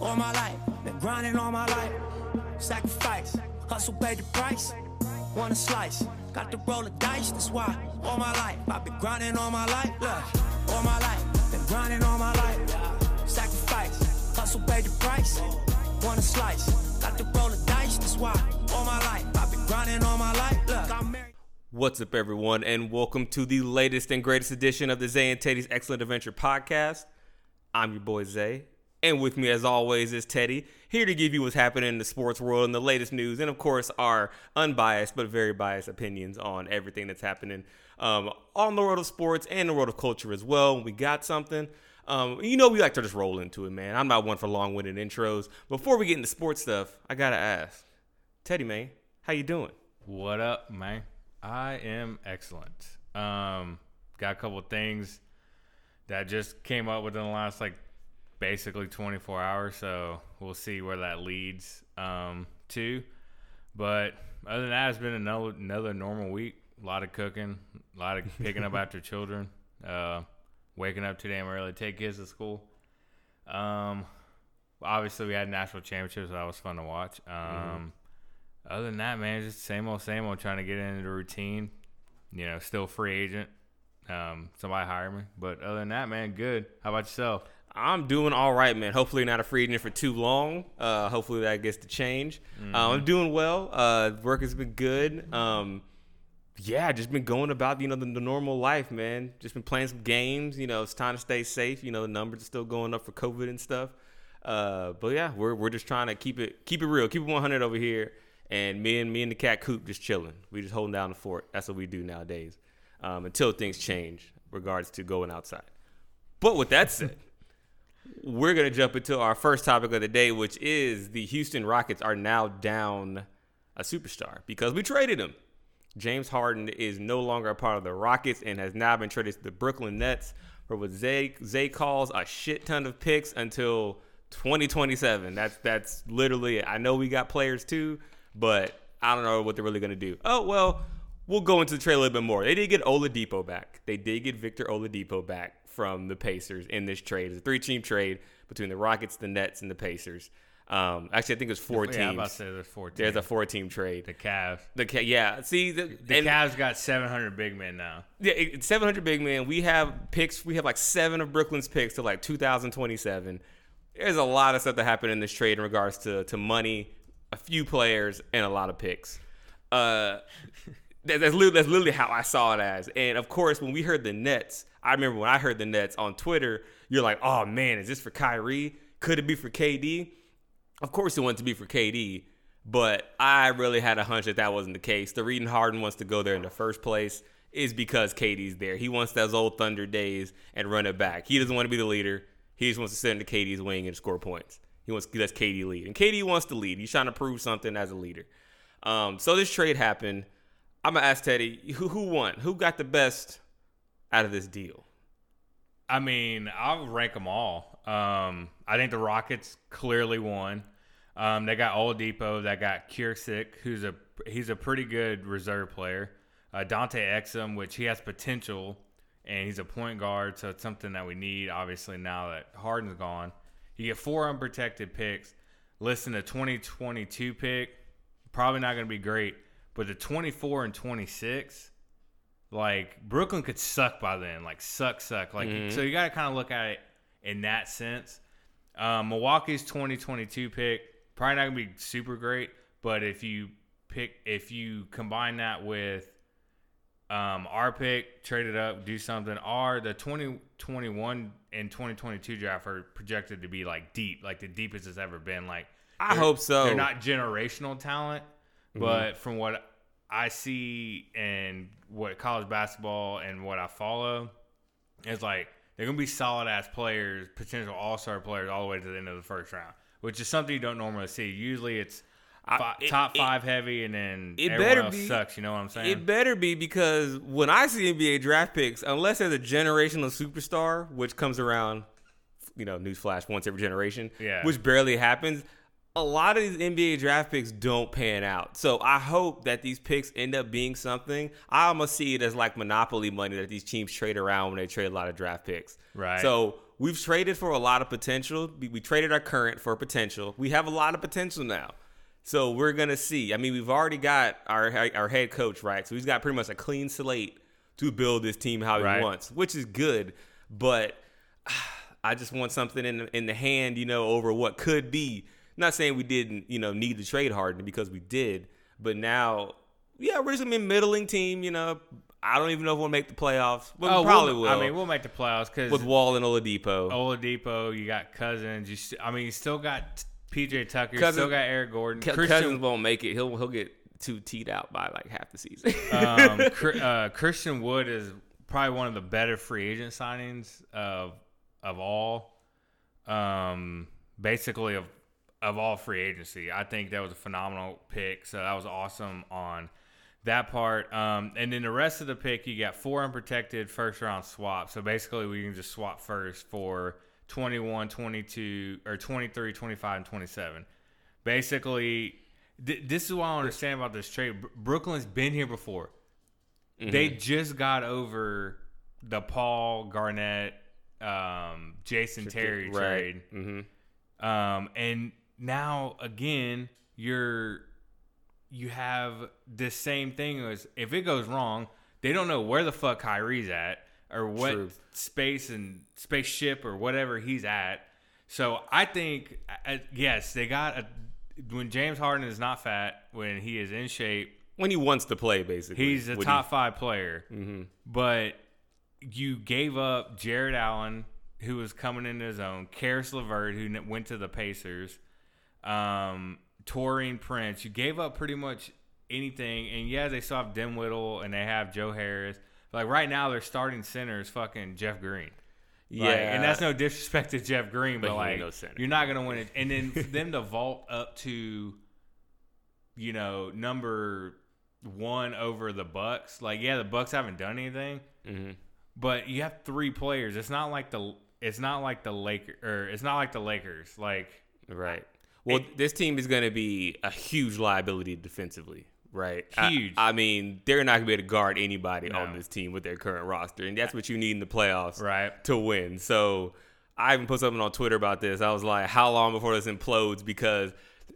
all my life. Been grinding all my life. Sacrifice, hustle, pay the price. Want a slice, got to roll the dice. That's why all my life I've been grinding all my life. Look, all my life, been grinding all my life. Sacrifice, hustle, pay the price. Want a slice, got to roll the dice. That's why all my life I've been grinding all my life. Look, I'm married. What's up, everyone, and welcome to the latest and greatest edition of the Zay and Teddy's Excellent Adventure podcast. I'm your boy Zay, and with me, as always, is Teddy, here to give you what's happening in the sports world and the latest news, and of course, our unbiased but very biased opinions on everything that's happening um, on the world of sports and the world of culture as well. We got something. Um, you know, we like to just roll into it, man. I'm not one for long-winded intros. Before we get into sports stuff, I gotta ask, Teddy, man, how you doing? What up, man? I am excellent. Um, got a couple things that just came up within the last like basically 24 hours, so we'll see where that leads um, to. But other than that, it's been another another normal week. A lot of cooking, a lot of picking up after children, uh, waking up too damn early, take kids to school. Um, obviously we had national championships, so that was fun to watch. Um, other than that, man, just same old, same old. Trying to get into the routine. You know, still free agent. Um, somebody hire me. But other than that, man, good. How about yourself? I'm doing all right, man. Hopefully, not a free agent for too long. Uh, hopefully, that gets to change. Uh, I'm doing well. Uh, work has been good. Um, yeah, just been going about you know the, the normal life, man. Just been playing some games. You know, it's time to stay safe. You know, the numbers are still going up for COVID and stuff. Uh, but yeah, we're we're just trying to keep it keep it real, keep it 100 over here. And me and me and the cat coop just chilling. We just holding down the fort. That's what we do nowadays. Um, until things change, regards to going outside. But with that said we're going to jump into our first topic of the day, which is the Houston Rockets are now down a superstar because we traded him. James Harden is no longer a part of the Rockets and has now been traded to the Brooklyn Nets for what Zay, Zay calls a shit ton of picks until 2027. That's that's literally it. I know we got players too, but I don't know what they're really going to do. Oh, well, we'll go into the trade a little bit more. They did get Oladipo back. They did get Victor Oladipo back from the Pacers in this trade. It's a three-team trade between the Rockets, the Nets, and the Pacers. Um, actually, I think it was four Yeah, I'm teams. about to say there's four teams. There's a four-team trade. the Cavs. The Ca- yeah, see the, The and- Cavs got 700 big men now. yeah, 700 big men. We have picks. We have like seven of Brooklyn's picks to like 2027. There's a lot of stuff that happened in this trade in regards to to money, a few players, and a lot of picks. Uh, that- that's literally, that's literally how I saw it as. And of course, when we heard the Nets, I remember when I heard the Nets on Twitter, you're like, "Oh man, is this for Kyrie? Could it be for KD?" Of course, it wanted to be for KD, but I really had a hunch that that wasn't the case. The reason Harden wants to go there in the first place is because KD's there. He wants those old Thunder days and run it back. He doesn't want to be the leader. He just wants to sit into KD's wing and score points. He wants let KD lead, and KD wants to lead. He's trying to prove something as a leader. Um, so this trade happened. I'm gonna ask Teddy, who who won? Who got the best out of this deal? I mean, I'll rank them all. Um, I think the Rockets clearly won. Um, they got Oladipo, they got Kiersik, who's a he's a pretty good reserve player. Uh, Dante Exum, which he has potential, and he's a point guard, so it's something that we need. Obviously, now that Harden's gone, you get four unprotected picks. Listen to 2022 pick, probably not going to be great, but the 24 and 26 like Brooklyn could suck by then, like suck, suck. Like so, you got to kind of look at it in that sense. Um, Milwaukee's 2022 pick probably not gonna be super great, but if you pick, if you combine that with um, our pick, trade it up, do something, or the 2021 and 2022 draft are projected to be like deep, like the deepest it's ever been. Like I hope so. They're not generational talent, Mm-hmm. but from what I see and what college basketball and what I follow, it's like they're gonna be solid ass players, potential all star players, all the way to the end of the first round, which is something you don't normally see. Usually it's fi- it- top it- five heavy, and then it better be- sucks. You know what I'm saying? It better be because when I see NBA draft picks, unless there's a generational superstar, which comes around, you know, newsflash once every generation, Yeah. which barely happens. A lot of these NBA draft picks don't pan out. So I hope that these picks end up being something. I almost see it as like monopoly money that these teams trade around when they trade a lot of draft picks. Right. So we've traded for a lot of potential. We, we traded our current for potential. We have a lot of potential now. So we're gonna see. I mean, we've already got our our head coach right, so he's got pretty much a clean slate to build this team how he Right. wants, which is good. But I just want something in in the hand, you know, over what could be. Not saying we didn't, you know, need to trade Harden because we did, but now, yeah, we're just gonna be a middling team. You know, I don't even know if we'll make the playoffs, but Oh, we probably we'll, will. I mean, we'll make the playoffs because with Wall and Oladipo. Oladipo, you got Cousins. You, st- I mean, you still got PJ Tucker. Cousins- still got Eric Gordon. Cou- Christian, Cousins won't make it. He'll he'll get too teed out by like half the season. um, uh, Christian Wood is probably one of the better free agent signings of of all. Um, basically of of all free agency, I think that was a phenomenal pick. So that was awesome on that part. Um, and then the rest of the pick, you got four unprotected first round swaps. So basically, we can just swap first for 21, 22, or 23, 25, and 27. Basically, th- this is what I don't understand about this trade. Br- Brooklyn's been here before. They just got over the Paul Garnett, um, Jason Terry trade. Mm-hmm. Um, and now again, you're you have this same thing as if it goes wrong, they don't know where the fuck Kyrie's at or what True. space and spaceship or whatever he's at. So I think uh, yes, they got a when James Harden is not fat, when he is in shape, When he wants to play, basically, he's a When he- top five player. But you gave up Jarrett Allen, who was coming into his own, Caris LeVert, who went to the Pacers, um, Taurean Prince. You gave up pretty much anything. And yeah, they still have Dinwiddie and they have Joe Harris. But like right now, their starting center is fucking Jeff Green. yeah, Like, and that's no disrespect to Jeff Green, but, But like no you're not gonna win it. And then for them to vault up to, you know, number one over the Bucks. Like, yeah, the Bucks haven't done anything, Mm-hmm. but you have three players. It's not like the it's not like the Laker or it's not like the Lakers. Like, Right. Well, this team is going to be a huge liability defensively, right? I- Huge. I, mean, they're not going to be able to guard anybody No. on this team with their current roster, and that's what you need in the playoffs, Right. to win. So I even put something on Twitter about this. I was like, how long before this implodes? Because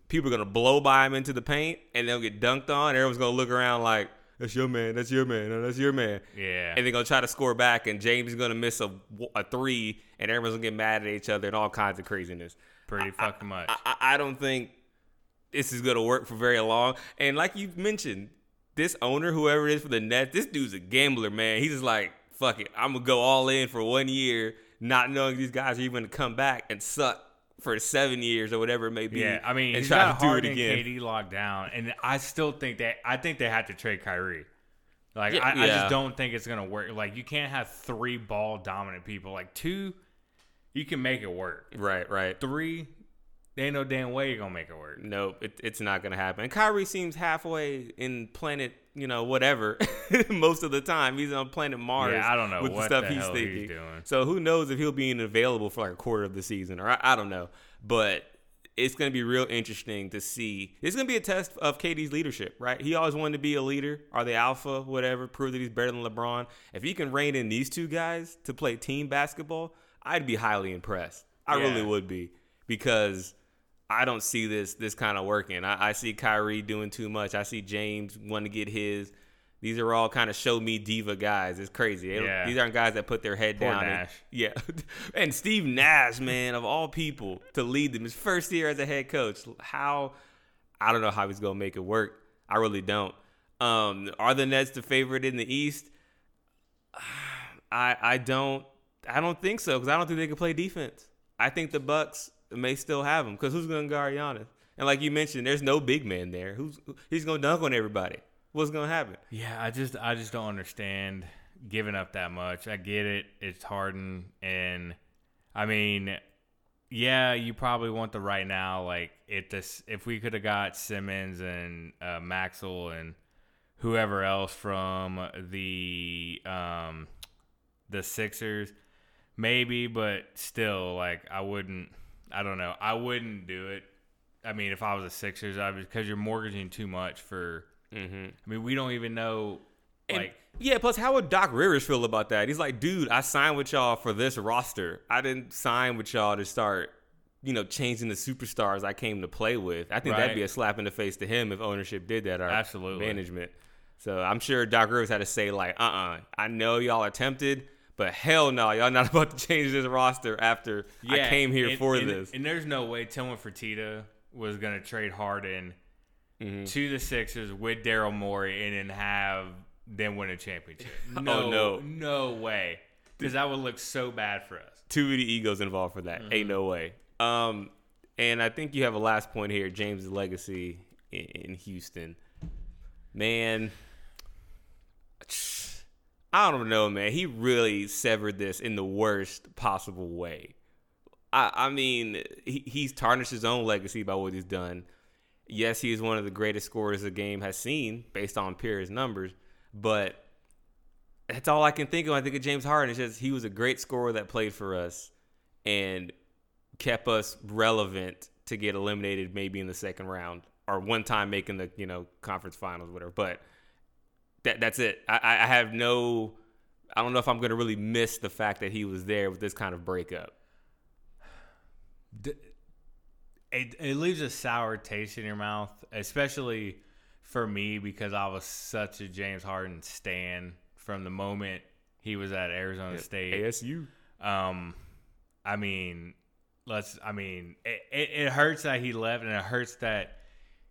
people are going to blow by him into the paint, and they'll get dunked on. Everyone's going to look around like, that's your man, that's your man, no, that's your man. yeah, And they're gonna try to score back, and James is gonna miss a, a three, and everyone's gonna get mad at each other and all kinds of craziness. Pretty fucking much. I, I, I don't think this is gonna work for very long. And like you mentioned, this owner, whoever it is for the Nets, this dude's a gambler, man. He's just like, fuck it, I'm gonna go all in for one year, not knowing these guys are even gonna come back and suck for seven years or whatever it may be. Yeah, I mean, and he's try got to do it again. KD locked down, and I still think that I think they had to trade Kyrie. Like, Yeah, I, I just don't think it's gonna work. Like, you can't have three ball dominant people. Like two, you can make it work. Right, right. Three, there ain't no damn way you're gonna make it work. Nope, it, it's not gonna happen. And Kyrie seems halfway in planet, you know, whatever. most of the time, he's on planet Mars. Yeah, I don't know with what the stuff the he's hell he's doing. So who knows if he'll be available for like a quarter of the season, or I, I don't know. But it's gonna be real interesting to see. It's gonna be a test of KD's leadership, right? He always wanted to be a leader, or the alpha, whatever. Prove that he's better than LeBron. If he can rein in these two guys to play team basketball, I'd be highly impressed. I Yeah. really would be because I don't see this this kind of working. I, I see Kyrie doing too much. I see James wanting to get his. These are all kind of show me diva guys. It's crazy. Yeah. These aren't guys that put their head Poor down. and- Nash. yeah, and Steve Nash, man, of all people, to lead them his first year as a head coach. How I don't know how he's gonna make it work. I really don't. Um, are the Nets the favorite in the East? I I don't I don't think so because I don't think they can play defense. I think the Bucks may still have them because who's gonna guard Giannis? And like you mentioned, there's no big man there. Who's he's gonna dunk on everybody? What's gonna happen? Yeah, I just I just don't understand giving up that much. I get it. It's Harden and I mean, yeah, you probably want the right now like if this if we could have got Simmons and uh, Maxwell and whoever else from the um the Sixers maybe, but still like I wouldn't I don't know. I wouldn't do it. I mean, if I was a Sixers, I because you're mortgaging too much for Mm-hmm. I mean, we don't even know And- Like, yeah, plus how would Doc Rivers feel about that? He's like, dude, I signed with y'all for this roster. I didn't sign with y'all to start, you know, changing the superstars I came to play with. I think that'd be a slap in the face to him if ownership did that or Absolutely. management. So I'm sure Doc Rivers had to say, like, uh uh I know y'all are tempted, but hell no, y'all not about to change this roster after I came here and- for and- this. And there's no way Tillman Fertitta was going to trade Harden Mm-hmm. to the Sixers with Daryl Morey and then have them win a championship. Oh, No, no. no way. Because that would look so bad for us. too many egos involved for that. Ain't no way. Um, and I think you have a last point here, James' legacy in, in Houston. Man, I don't know, man. He really severed this in the worst possible way. I, I mean, he, he's tarnished his own legacy by what he's done. Yes, he is one of the greatest scorers the game has seen based on Pierre's numbers, but that's all I can think of. I think of James Harden. It's just he was a great scorer that played for us and kept us relevant to get eliminated maybe in the second round or one time making the you know conference finals, whatever. But that that's it. I, I have no. I don't know if I'm gonna really miss the fact that he was there with this kind of breakup. It, it leaves a sour taste in your mouth, especially for me because I was such a James Harden stan from the moment he was at Arizona State. ASU. Um, I mean, let's. I mean, it, it, it hurts that he left, and it hurts that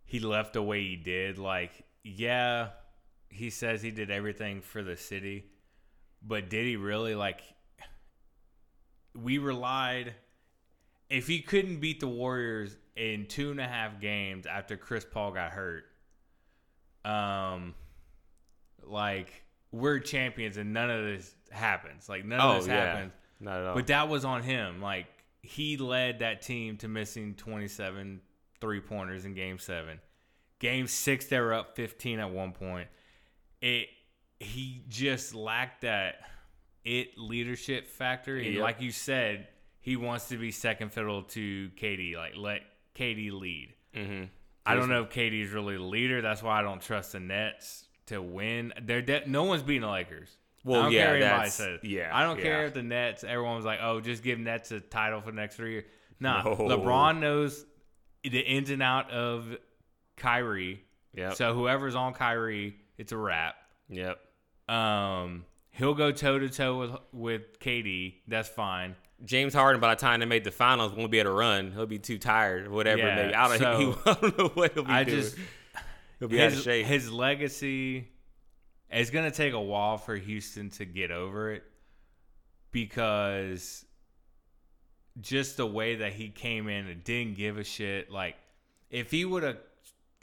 he left the way he did. Like, yeah, he says he did everything for the city, but did he really? Like, we relied. If he couldn't beat the Warriors in two and a half games after Chris Paul got hurt, um, like we're champions and none of this happens. Like none of Oh this yeah, happens. not at all. But that was on him. Like he led that team to missing 27 three pointers in game 7. Game 6 they were up 15 at one point. It he just lacked that it leadership factor. And Yep. like you said, he wants to be second fiddle to KD. like let KD lead. mm-hmm. I don't know if KD is really the leader. That's why I don't trust the Nets to win. They're de- no one's beating the Lakers. Well, I don't yeah, care that's- says. yeah, I don't yeah. care if the Nets. Everyone was like, "Oh, just give Nets a title for the next three years." Nah, No. LeBron knows the ins and out of Kyrie. Yep. So whoever's on Kyrie, it's a wrap. Yep. Um, he'll go toe to toe with with KD. That's fine. James Harden, by the time they made the finals, won't be able to run. He'll be too tired, or whatever. Yeah, maybe I don't, so- he, I don't know what he'll be I doing. just he'll be out of his, shape. his legacy it's going to take a while for Houston to get over it because just the way that he came in and didn't give a shit like if he would have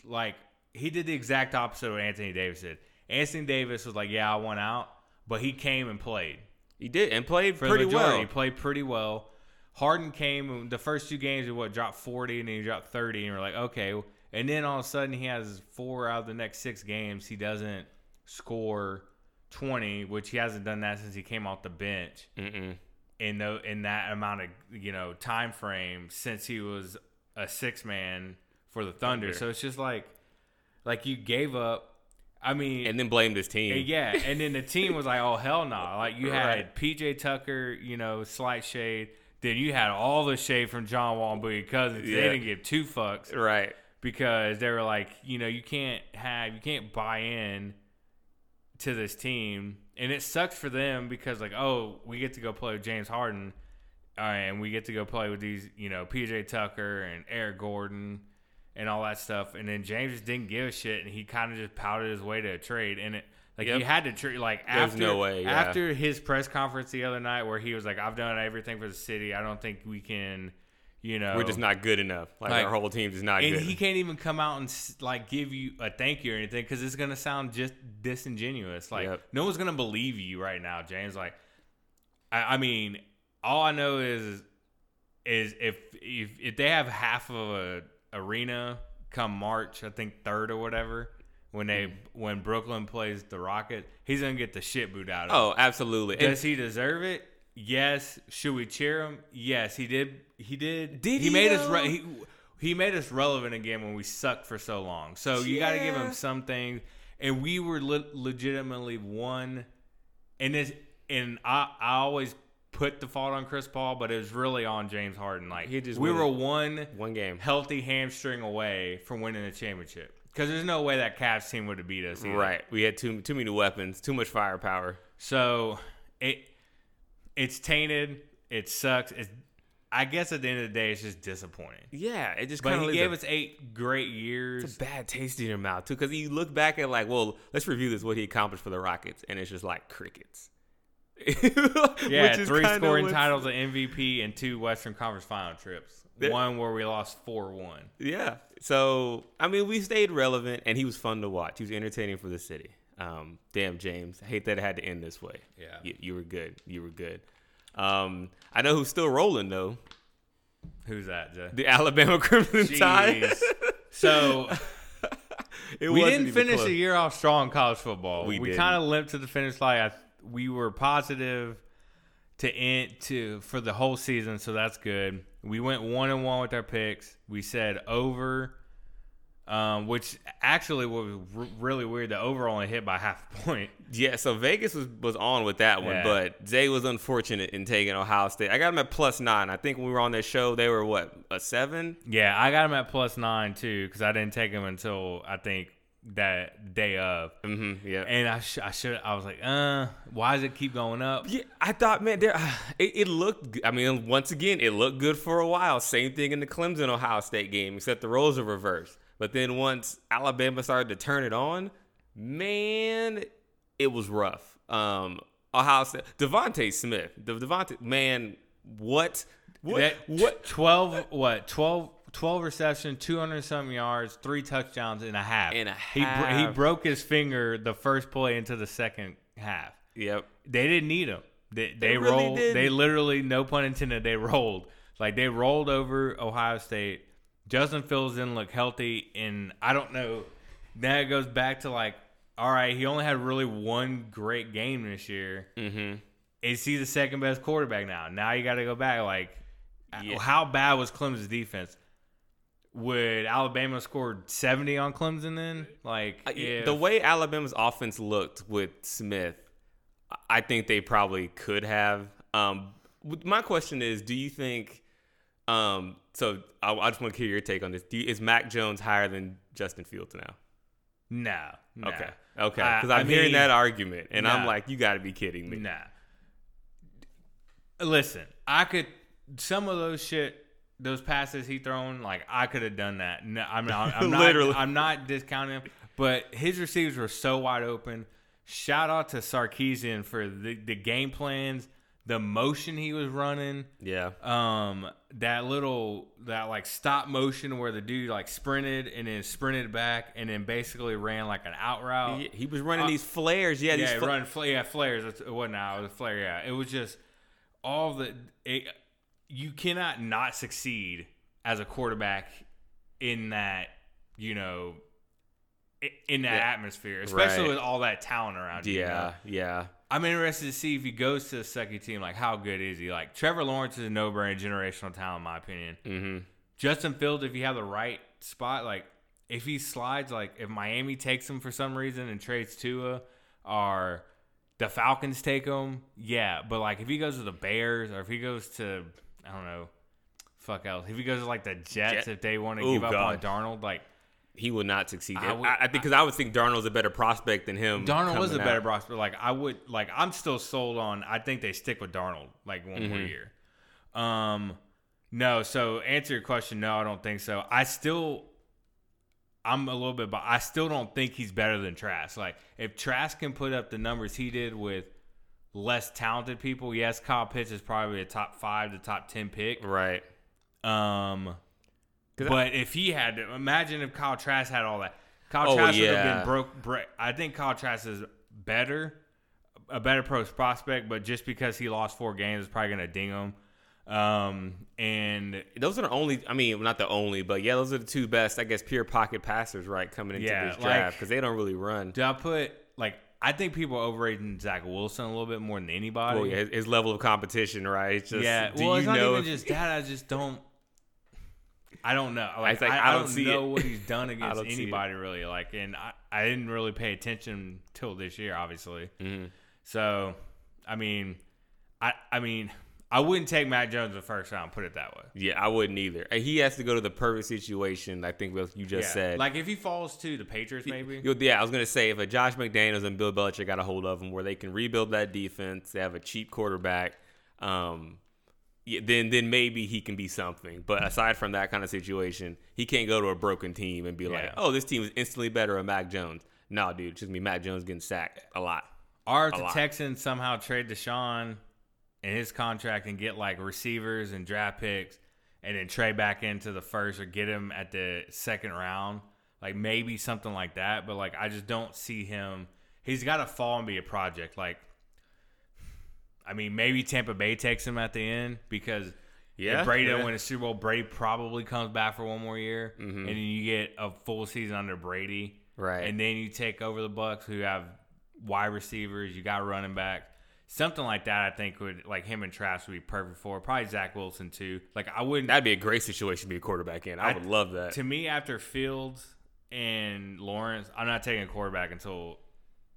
like he did the exact opposite of what Anthony Davis did. Anthony Davis was like, "Yeah, I want out," but he came and played he did and played for pretty well. He played pretty well. Harden came the first two games. He what dropped forty and then he dropped thirty, and we're like, okay. And then all of a sudden he has four out of the next six games. He doesn't score twenty, which he hasn't done that since he came off the bench Mm-mm. in the, in that amount of you know time frame since he was a six man for the Thunder. Thunder. So it's just like like you gave up. I mean, And then blamed his team. yeah, and then the team was like, "Oh hell no!" Like you had Right. PJ Tucker, you know, slight shade. Then you had all the shade from John Wall and Boogie Cousins. They didn't give two fucks Right. because they were like, you know, you can't have, you can't buy in to this team, and it sucks for them because like, oh, we get to go play with James Harden, uh, and we get to go play with these, you know, PJ Tucker and Eric Gordon and all that stuff, and then James just didn't give a shit, and he kind of just pouted his way to a trade, and it. Like Yep. you had to treat like There's after no way, yeah. after his press conference the other night where he was like, "I've done everything for the city. I don't think we can, you know, We're just not good enough. Like, Like- our whole team is not good. and good. he can't even come out and like give you a thank you or anything because it's gonna sound just disingenuous. Like Yep. no one's gonna believe you right now, James. Like, I, I mean, all I know is is if if if they have half of a arena come March, I think third or whatever. When they hmm. when Brooklyn plays the Rocket, he's gonna get the shit booed out of oh, him. oh, absolutely. And Does he deserve it? Yes. Should we cheer him? Yes, he did. He did. Did he he, made us? Re- he, he made us relevant again when we sucked for so long. So you got to give Yeah. him some things. and we were le- legitimately one. And this, and I, I always put the fault on Chris Paul, but it was really on James Harden. Like He just we were one One game. healthy hamstring away from winning the championship. Because there's no way that Cavs team would have beat us. either. Right. We had too too many weapons, too much firepower. So it it's tainted. It sucks. It's I guess at the end of the day, it's just disappointing. Yeah, it just But kind of he gave us eight great It's years. a bad taste in your mouth too, because you look back at like, well, let's review this what he accomplished for the Rockets, and it's just like crickets. Yeah, three scoring what's- titles, an MVP, and two Western Conference Final trips. Yeah. One where we lost four one. Yeah. So I mean, we stayed relevant, and he was fun to watch. He was entertaining for the city. Um, damn, James, I hate that it had to end this way. Yeah. you, you were good. You were good. Um, I know who's still rolling though. Who's that, Jay? The Alabama Crimson Tide. So It we didn't finish close. the year off strong in college football. We We, kind of limped to the finish line. I, we were positive to end to for the whole season, so that's good. We went one and one with our picks. We said over, um, which actually was r- really weird. The over only hit by half a point. Yeah, so Vegas was, was on with that one, Yeah. but Zay was unfortunate in taking Ohio State. I got him at plus nine. I think when we were on their show, they were what a seven. Yeah, I got him at plus nine too because I didn't take him until I think that day of. Mm-hmm, yeah, And I, sh- I should I was like, uh, why does it keep going up? yeah. I thought, man, there. It, it looked. I mean, once again, it looked good for a while. Same thing in the Clemson Ohio State game, except the roles are reversed. But then once Alabama started to turn it on, man, it was rough. Um, Ohio State, DeVonta Smith, the DeVonta man, what, what, That- what? 12 what 12 12 reception 200 something yards three touchdowns in a half In a he, bro- he broke his finger the first play into the second half Yep. they didn't need him they, they, really rolled didn't. they literally no pun intended they rolled like they rolled over ohio state justin fields didn't look healthy and i don't know now it goes back to like all right he only had really one great game this year Mm-hmm. is he the second best quarterback now? Now you got to go back. Like, Yeah. how bad was Clemson's defense? Would Alabama scored seventy on Clemson then? Like, if, the way Alabama's offense looked with Smith, I think they probably could have. Um, my question is, do you think? Um, so I, I just want to hear your take on this. Do you, is Mac Jones higher than Justin Fields now? no, no. Okay, okay, because I I'm hearing that argument, and I'm like, you got to be kidding me. Nah. Listen, I could some of those shit, those passes he thrown, like I could have done that. No, I'm not. I'm not Literally. I'm not discounting him, but his receivers were so wide open. Shout out to Sarkisian for the, the game plans, the motion he was running. Yeah, um that little that like stop motion where the dude like sprinted and then sprinted back and then basically ran like an out route. he, he was running uh, these flares. Yeah, Yeah, these fla- run fl- yeah flares. It wasn't out. It was a flare. Yeah, it was just all the. It, you cannot not succeed as a quarterback in that you know in that Yeah. atmosphere, especially Right. with all that talent around you. you know? yeah, yeah. I'm interested to see if he goes to the second team. Like, how good is he? Like, Trevor Lawrence is a no-brainer generational talent, in my opinion. Mm-hmm. Justin Fields, if you have the right spot, like if he slides, like if Miami takes him for some reason and trades Tua, or the Falcons take him, yeah. But like if he goes to the Bears or if he goes to I don't know, fuck else. If he goes to like the Jets, Jet- if they want to give up God. on Darnold, like He would not succeed. I I, would- I, think because I would think Darnold's a better prospect than him. Darnold was a coming better prospect. Like I would like I'm still sold on I think they stick with Darnold like one more Mhm. year. Um no, so answer your question, no, I don't think so. I still I'm a little bit but I still don't think he's better than Trask. Like if Trask can put up the numbers he did with less talented people, yes, Kyle Pitts is probably a top five to top ten pick. Right. Um, 'Cause I- but if he had to imagine if Kyle Trask had all that, Kyle Oh, Trask would have been broke. Bre- I think Kyle Trask is better, a better pro prospect, but just because he lost four games, is probably gonna ding him. Um, and Those are the only. I mean, not the only, but yeah, those are the two best, I guess, pure pocket passers, right, coming into Yeah, this draft because they don't really run. do I put like I think people are overrating Zach Wilson a little bit more than anybody. Well, yeah, his, his level of competition, right? It's just, yeah. do well, it's not even if- just that. I just don't. I don't know. Like, like, I, I I don't don't see know it. what he's done against don't see it. anybody really. Like, and I, I didn't really pay attention till this year, obviously. Mm-hmm. So, I mean, I, I mean, I wouldn't take Mac Jones the first round. Put it that way. Yeah, I wouldn't either. And He has to go to the perfect situation. I think what you just Yeah. said. Like if he falls to the Patriots, maybe. Yeah, I was gonna say if a Josh McDaniels and Bill Belichick got a hold of him, where they can rebuild that defense, they have a cheap quarterback, um, yeah, then then maybe he can be something. But aside from that kind of situation, he can't go to a broken team and be like, oh, this team is instantly better than Mac Jones. No, dude, it's just me, Mac Jones getting sacked a lot. Are the lot. Texans somehow trade Deshaun and his contract and get like receivers and draft picks and then trade back into the first or get him at the second round, like maybe something like that. But like I just don't see him. He's got to fall and be a project. Like, I mean, maybe Tampa Bay takes him at the end because Yeah, if Brady yeah. win a Super Bowl, Brady probably comes back for one more year, and then you get a full season under Brady, Mm-hmm. Right. And then you take over the Bucks, who have wide receivers, you got running back, something like that. I think would like him and Trask would be perfect for. Probably Zach Wilson too. Like I wouldn't. That'd be a great situation to be a quarterback in. I, I- would love that. to me, after Fields and Lawrence, I'm not taking a quarterback until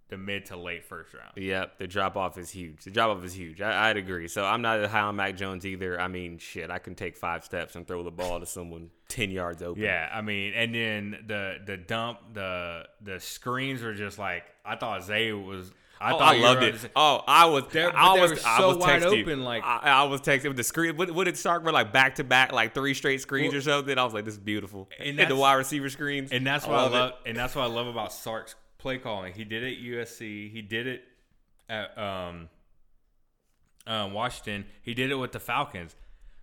the mid to late first round. Yep, the drop off is huge. The drop off is huge. I, I'd agree. So I'm not high on Mac Jones either. I mean, shit, I can take five steps and throw the ball to someone ten yards open. Yeah, I mean, and then the the dump, the the screens were just like I thought Zay was. I oh, thought I loved it. Oh, I was. They're- I was. were I so was wide texting. open, like- I, I was texting with the screen. What, what did Sark were like back to back, like three straight screens Well- or something? I was like, this is beautiful. And And, the wide receiver screens. And that's what I love love. And that's what I love about Sark's play calling. He did it at USC. He did it at um, um, Washington. He did it with the Falcons.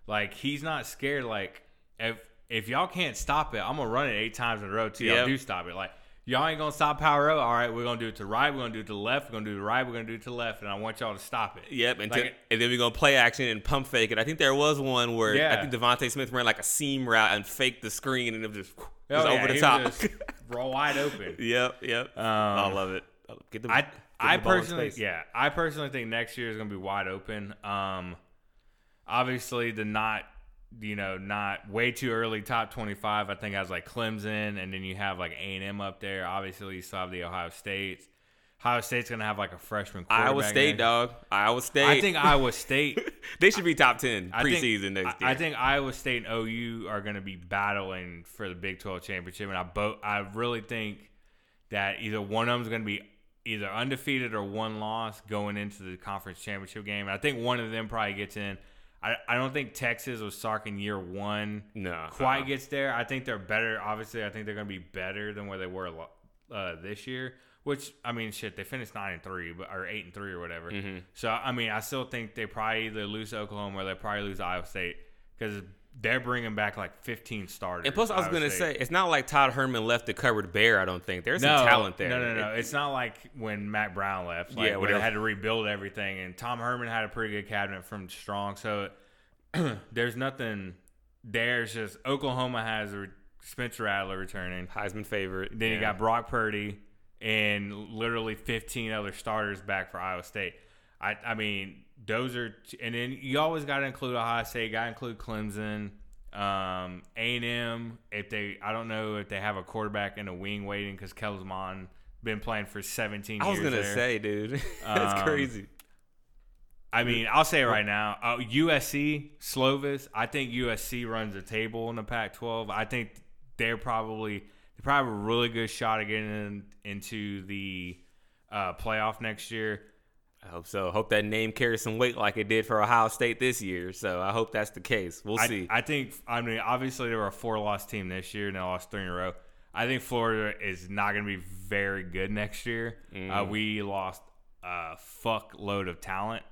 Like he's not scared. Like if if y'all can't stop it, I'm gonna run it eight times in a row till y'all do stop it. Like y'all ain't gonna stop power row. All right, we're gonna do it to the right. We're gonna do it to the left. We're gonna do it to the right. We're gonna do it to the left. And I want y'all to stop it. Yep, and, Like and then we're gonna play action and pump fake it. I think there was one where I think DeVonta Smith ran like a seam route and faked the screen, and it was just, just Oh, yeah, over the he top. just raw wide open. yep, yep. I love it. Get the, I get I the personally yeah I personally think next year is going to be wide open. Um, obviously the not you know not way too early top twenty five. I think I was like Clemson, and then you have like A and M up there. Obviously you still have the Ohio States. Ohio State's going to have like a freshman. Iowa State, next- dog. Iowa State. I think Iowa State. they should be top ten I think- preseason next year. I think Iowa State and OU are going to be battling for the Big 12 championship, and I bo- I really think that either one of them is going to be either undefeated or one loss going into the conference championship game. And I think one of them probably gets in. I, I don't think Texas was Sark in year one No, quite uh-uh. gets there. I think they're better. Obviously, I think they're going to be better than where they were uh, this year. Which I mean, shit, they finished nine and three, but or eight and three or whatever. Mm-hmm. So I mean, I still think they probably either lose Oklahoma or they probably lose Iowa State because they're bringing back like 15 starters. And plus, I was gonna say it's not like Tom Herman left the cupboard bare. I don't think there's no some talent there. No, no, no. It- It's not like when Mack Brown left. Like, Yeah, when they had to rebuild everything, and Tom Herman had a pretty good cabinet from Strong. So there's nothing. There's just Oklahoma has a Spencer Rattler returning. Heisman favorite. Then you got Brock Purdy and literally 15 other starters back for Iowa State. I, I mean, those are, and then you always got to include Ohio State, got to include Clemson, um, A&M. If they, I don't know if they have a quarterback in the wing waiting because Kellen Mond been playing for 17 I was gonna there. say, dude, that's Um, crazy. I mean, I'll say it right now. Uh, USC, Slovis. I think USC runs the table in the Pac-12. I think they're probably they probably have a really good shot of getting in, into the uh, playoff next year. I hope so. Hope that name carries some weight like it did for Ohio State this year. So I hope that's the case. We'll see. I, I think. I mean, obviously they were a four-loss team this year, and they lost three in a row. I think Florida is not going to be very good next year. Uh, we lost a fuckload of talent.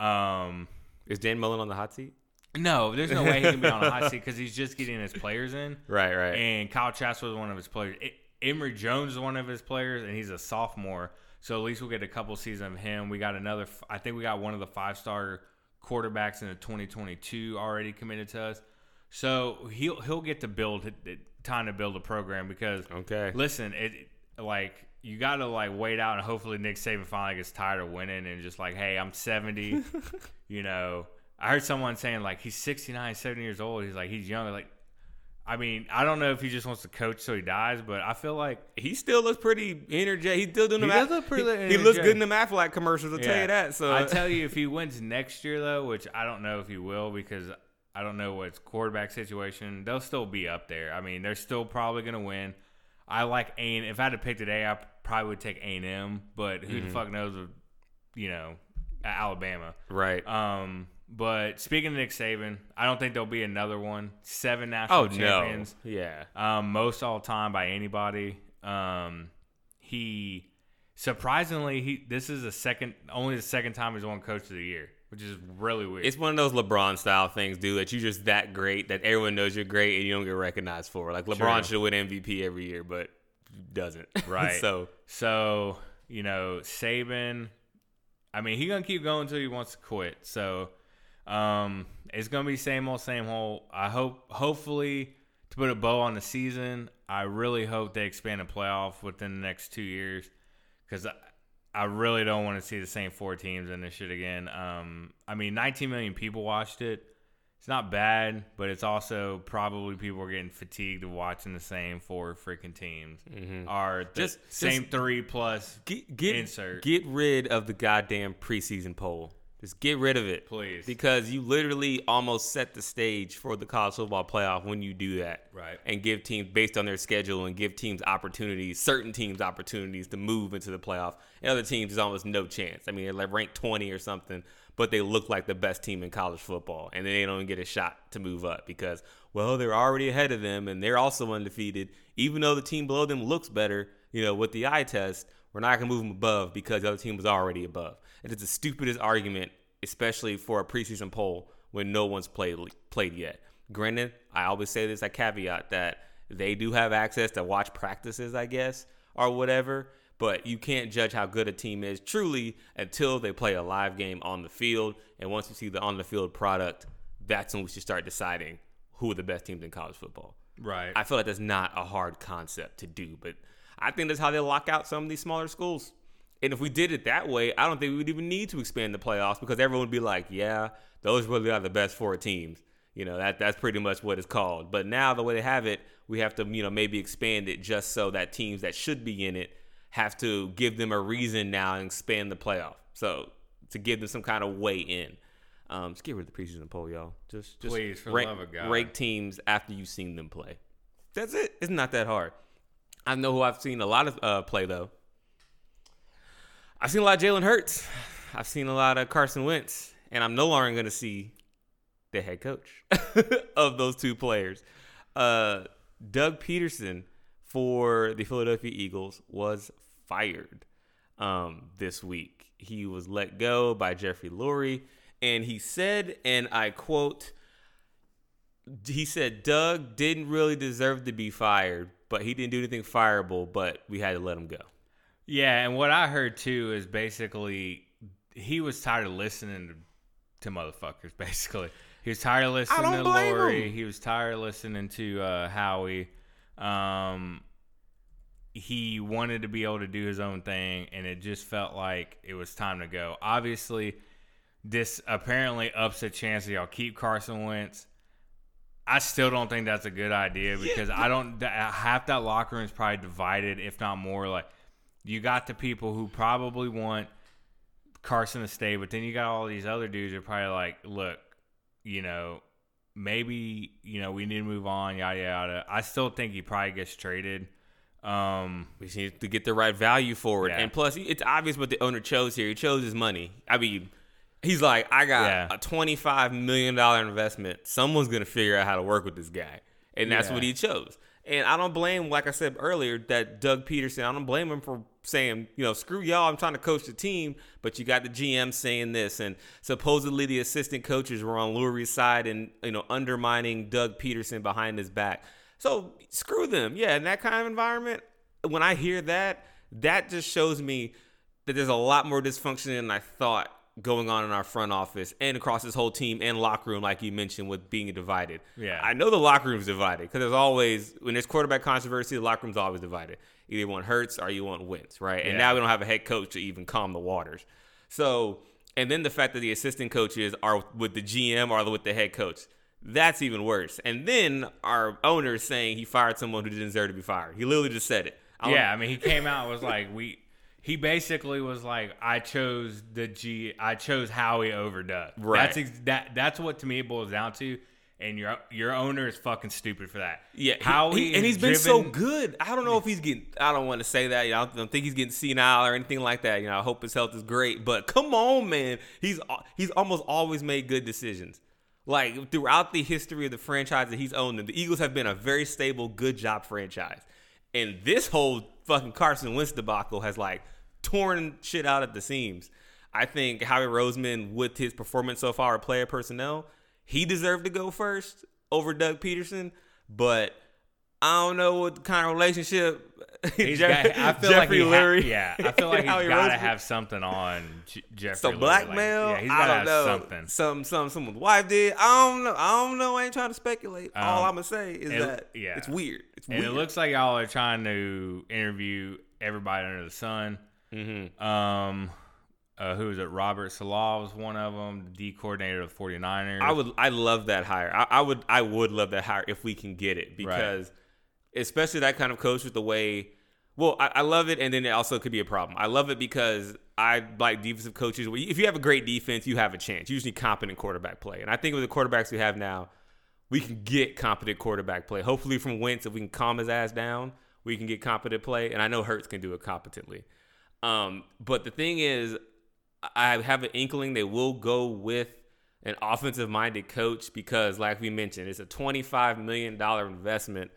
Um, Is Dan Mullen on the hot seat? no, there's no way he can be on a hot seat because he's just getting his players in. Right, right. And Kyle Trask was one of his players. I- Emory Jones is one of his players, and he's a sophomore. So at least we'll get a couple seasons of him. We got another. I think we got one of the five star quarterbacks in the 2022 already committed to us. So he'll he'll get to build time to build a program because Okay. listen, it it- like you got to like wait out and hopefully Nick Saban finally gets tired of winning and just like, hey, I'm 70. you know, I heard someone saying like he's 69, 70 years old. He's like he's young. Like I mean, I don't know if he just wants to coach so he dies, but I feel like He still looks pretty energetic. He's still doing He the does Af- look pretty he, he looks good in the Aflac commercials. I'll tell you that. So I tell you, if he wins next year though, which I don't know if he will because I don't know what's quarterback situation, they'll still be up there. I mean, they're still probably gonna win. I like A and if I had to pick today, I probably would take A and M, but who Mm-hmm. the fuck knows? With, you know, Alabama. right. Um, but speaking of Nick Saban, I don't think there'll be another one. Seven national oh no. champions Yeah. um, most all time by anybody. Um, he surprisingly he this is the second only the second time he's won Coach of the Year, which is really weird. It's one of those LeBron style things, dude, that you're just that great that everyone knows you're great and you don't get recognized for. Like LeBron should win MVP every year, but doesn't. Right. so so you know Saban. I mean, he gonna keep going until he wants to quit. So um, it's gonna be same old, same old. I hope, hopefully, to put a bow on the season. I really hope they expand the playoff within the next two years because I, I really don't want to see the same four teams in this shit again. Um, I mean, 19 million people watched it. It's not bad, but it's also probably people are getting fatigued of watching the same four freaking teams. Are the Just- same just- three plus. get get Insert. get rid of the goddamn preseason poll. Just get rid of it, Please. because you literally almost set the stage for the college football playoff when you do that, Right. And give teams based on their schedule and give teams opportunities, certain teams opportunities to move into the playoff, and other teams is almost no chance. I mean, they're like ranked 20 or something, but they look like the best team in college football, and they don't even get a shot to move up because, well, they're already ahead of them and they're also undefeated. Even though the team below them looks better, you know, with the eye test, we're not gonna move them above because the other team was already above. It is the stupidest argument, especially for a preseason poll when no one's played played yet. Granted, I always say this, I caveat that they do have access to watch practices, I guess, or whatever. But you can't judge how good a team is truly until they play a live game on the field. And once you see the on the field product, that's when we should start deciding who are the best teams in college football. Right. I feel like that's not a hard concept to do, but I think that's how they lock out some of these smaller schools. And if we did it that way, I don't think we would even need to expand the playoffs because everyone would be like, yeah, those really are the best four teams. You know, that that's pretty much what it's called. But now the way they have it, we have to, you know, maybe expand it just so that teams that should be in it have to give them a reason now and expand the playoff. So to give them some kind of way in. Um, just get rid of the preseason poll, y'all. Just, just Please, for the rank, love of God. rank teams after you've seen them play. That's it. It's not that hard. I know who I've seen a lot of uh, play though. I've seen a lot of Jalen Hurts. I've seen a lot of Carson Wentz, and I'm no longer going to see the head coach of those two players. Uh, Doug Pederson for the Philadelphia Eagles was fired um, this week. He was let go by Jeffrey Lurie, and he said, and I quote, he said Doug didn't really deserve to be fired, but he didn't do anything fireable, but we had to let him go. Yeah, and what I heard too is basically he was tired of listening to, to motherfuckers. Basically, he was tired of listening to Lurie. him. He was tired of listening to uh, Howie. Um, he wanted to be able to do his own thing, and it just felt like it was time to go. Obviously, this apparently ups the chance that y'all keep Carson Wentz. I still don't think that's a good idea because I don't. Half that locker room is probably divided, if not more. Like you got the people who probably want Carson to stay, but then you got all these other dudes who are probably like, look, you know, maybe you know we need to move on, yada yada. I still think he probably gets traded. Um, We just need to get the right value for it. Yeah. And plus, it's obvious what the owner chose here. He chose his money. I mean, he's like, I got Yeah. a $25 million investment. Someone's going to figure out how to work with this guy. And that's Yeah. what he chose. And I don't blame, like I said earlier, that Doug Pederson, I don't blame him for saying, you know, screw y'all, I'm trying to coach the team, but you got the GM saying this. And supposedly the assistant coaches were on Lurie's side and, you know, undermining Doug Pederson behind his back. So screw them. Yeah, in that kind of environment, when I hear that, that just shows me that there's a lot more dysfunction than I thought going on in our front office and across this whole team and locker room, like you mentioned, with being divided. Yeah. I know the locker room's divided because there's always, when there's quarterback controversy, the locker room's always divided. Either you want Hurts or you want Wentz, right? And Yeah. now we don't have a head coach to even calm the waters. So, and then the fact that the assistant coaches are with the GM or with the head coach. That's even worse. And then our owner is saying he fired someone who didn't deserve to be fired. He literally just said it. I Yeah, I mean, he came out and was like, we. He basically was like, I chose the G. I chose Howie over Doug. Right. That's ex- that. That's what to me it boils down to. And your your owner is fucking stupid for that. Yeah, Howie he- and is he's been so good. I don't know if he's getting. I don't want to say that. You know, I don't think he's getting senile or anything like that. You know, I hope his health is great. But come on, man, he's he's almost always made good decisions. Like throughout the history of the franchise that he's owned, the Eagles have been a very stable, good job franchise. And this whole fucking Carson Wentz debacle has like torn shit out at the seams. I think Howie Roseman, with his performance so far, player personnel, he deserved to go first over Doug Pederson. But I don't know what kind of relationship. He's Jeff- got, I feel like Jeffrey he ha- yeah, I feel like he's got to have something on J- Jeffrey. some blackmail. Like, yeah, he's I got to don't have know. something. Some some someone's wife did. I don't know. I don't know. I ain't trying to speculate. All Um, I'm gonna say is it- that yeah. it's weird. It's And weird. it looks like y'all are trying to interview everybody under the sun. Mm-hmm. Um, uh, who is it? Robert Saleh was one of them, the D coordinator of the 49ers. I would. I love that hire. I, I would. I would love that hire if we can get it because, especially that kind of coach with the way. Well, I, I love it, and then it also could be a problem. I love it because I like defensive coaches. If you have a great defense, you have a chance. You just need competent quarterback play, and I think with the quarterbacks we have now, we can get competent quarterback play. Hopefully, from Wentz, if we can calm his ass down, we can get competent play, and I know Hurts can do it competently. Um, but the thing is, I have an inkling they will go with an offensive minded coach because, like we mentioned, it's a $25 million investment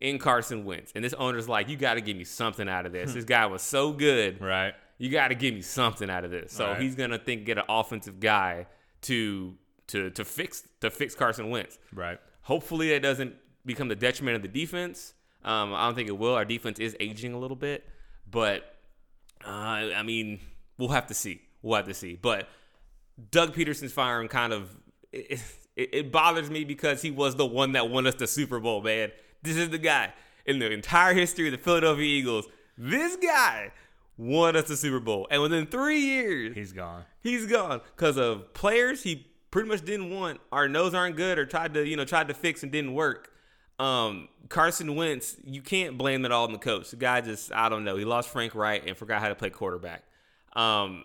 in Carson Wentz. And this owner's like, you got to give me something out of this. this guy was so good. right. You got to give me something out of this. So Right. he's going to think get an offensive guy to to to fix to fix Carson Wentz. Right. Hopefully, that doesn't become the detriment of the defense. Um, I don't think it will. Our defense is aging a little bit, but uh, I mean, we'll have to see. We'll have to see. But Doug Pederson's firing kind of it, it, it bothers me because he was the one that won us the Super Bowl. Man, this is the guy in the entire history of the Philadelphia Eagles. This guy won us the Super Bowl, and within three years, He's gone. he's gone because of players he pretty much didn't want. Our nose aren't good, or tried to you know tried to fix and didn't work. Um, Carson Wentz, you can't blame it all on the coach. The guy just I don't know. He lost Frank Reich and forgot how to play quarterback. Um,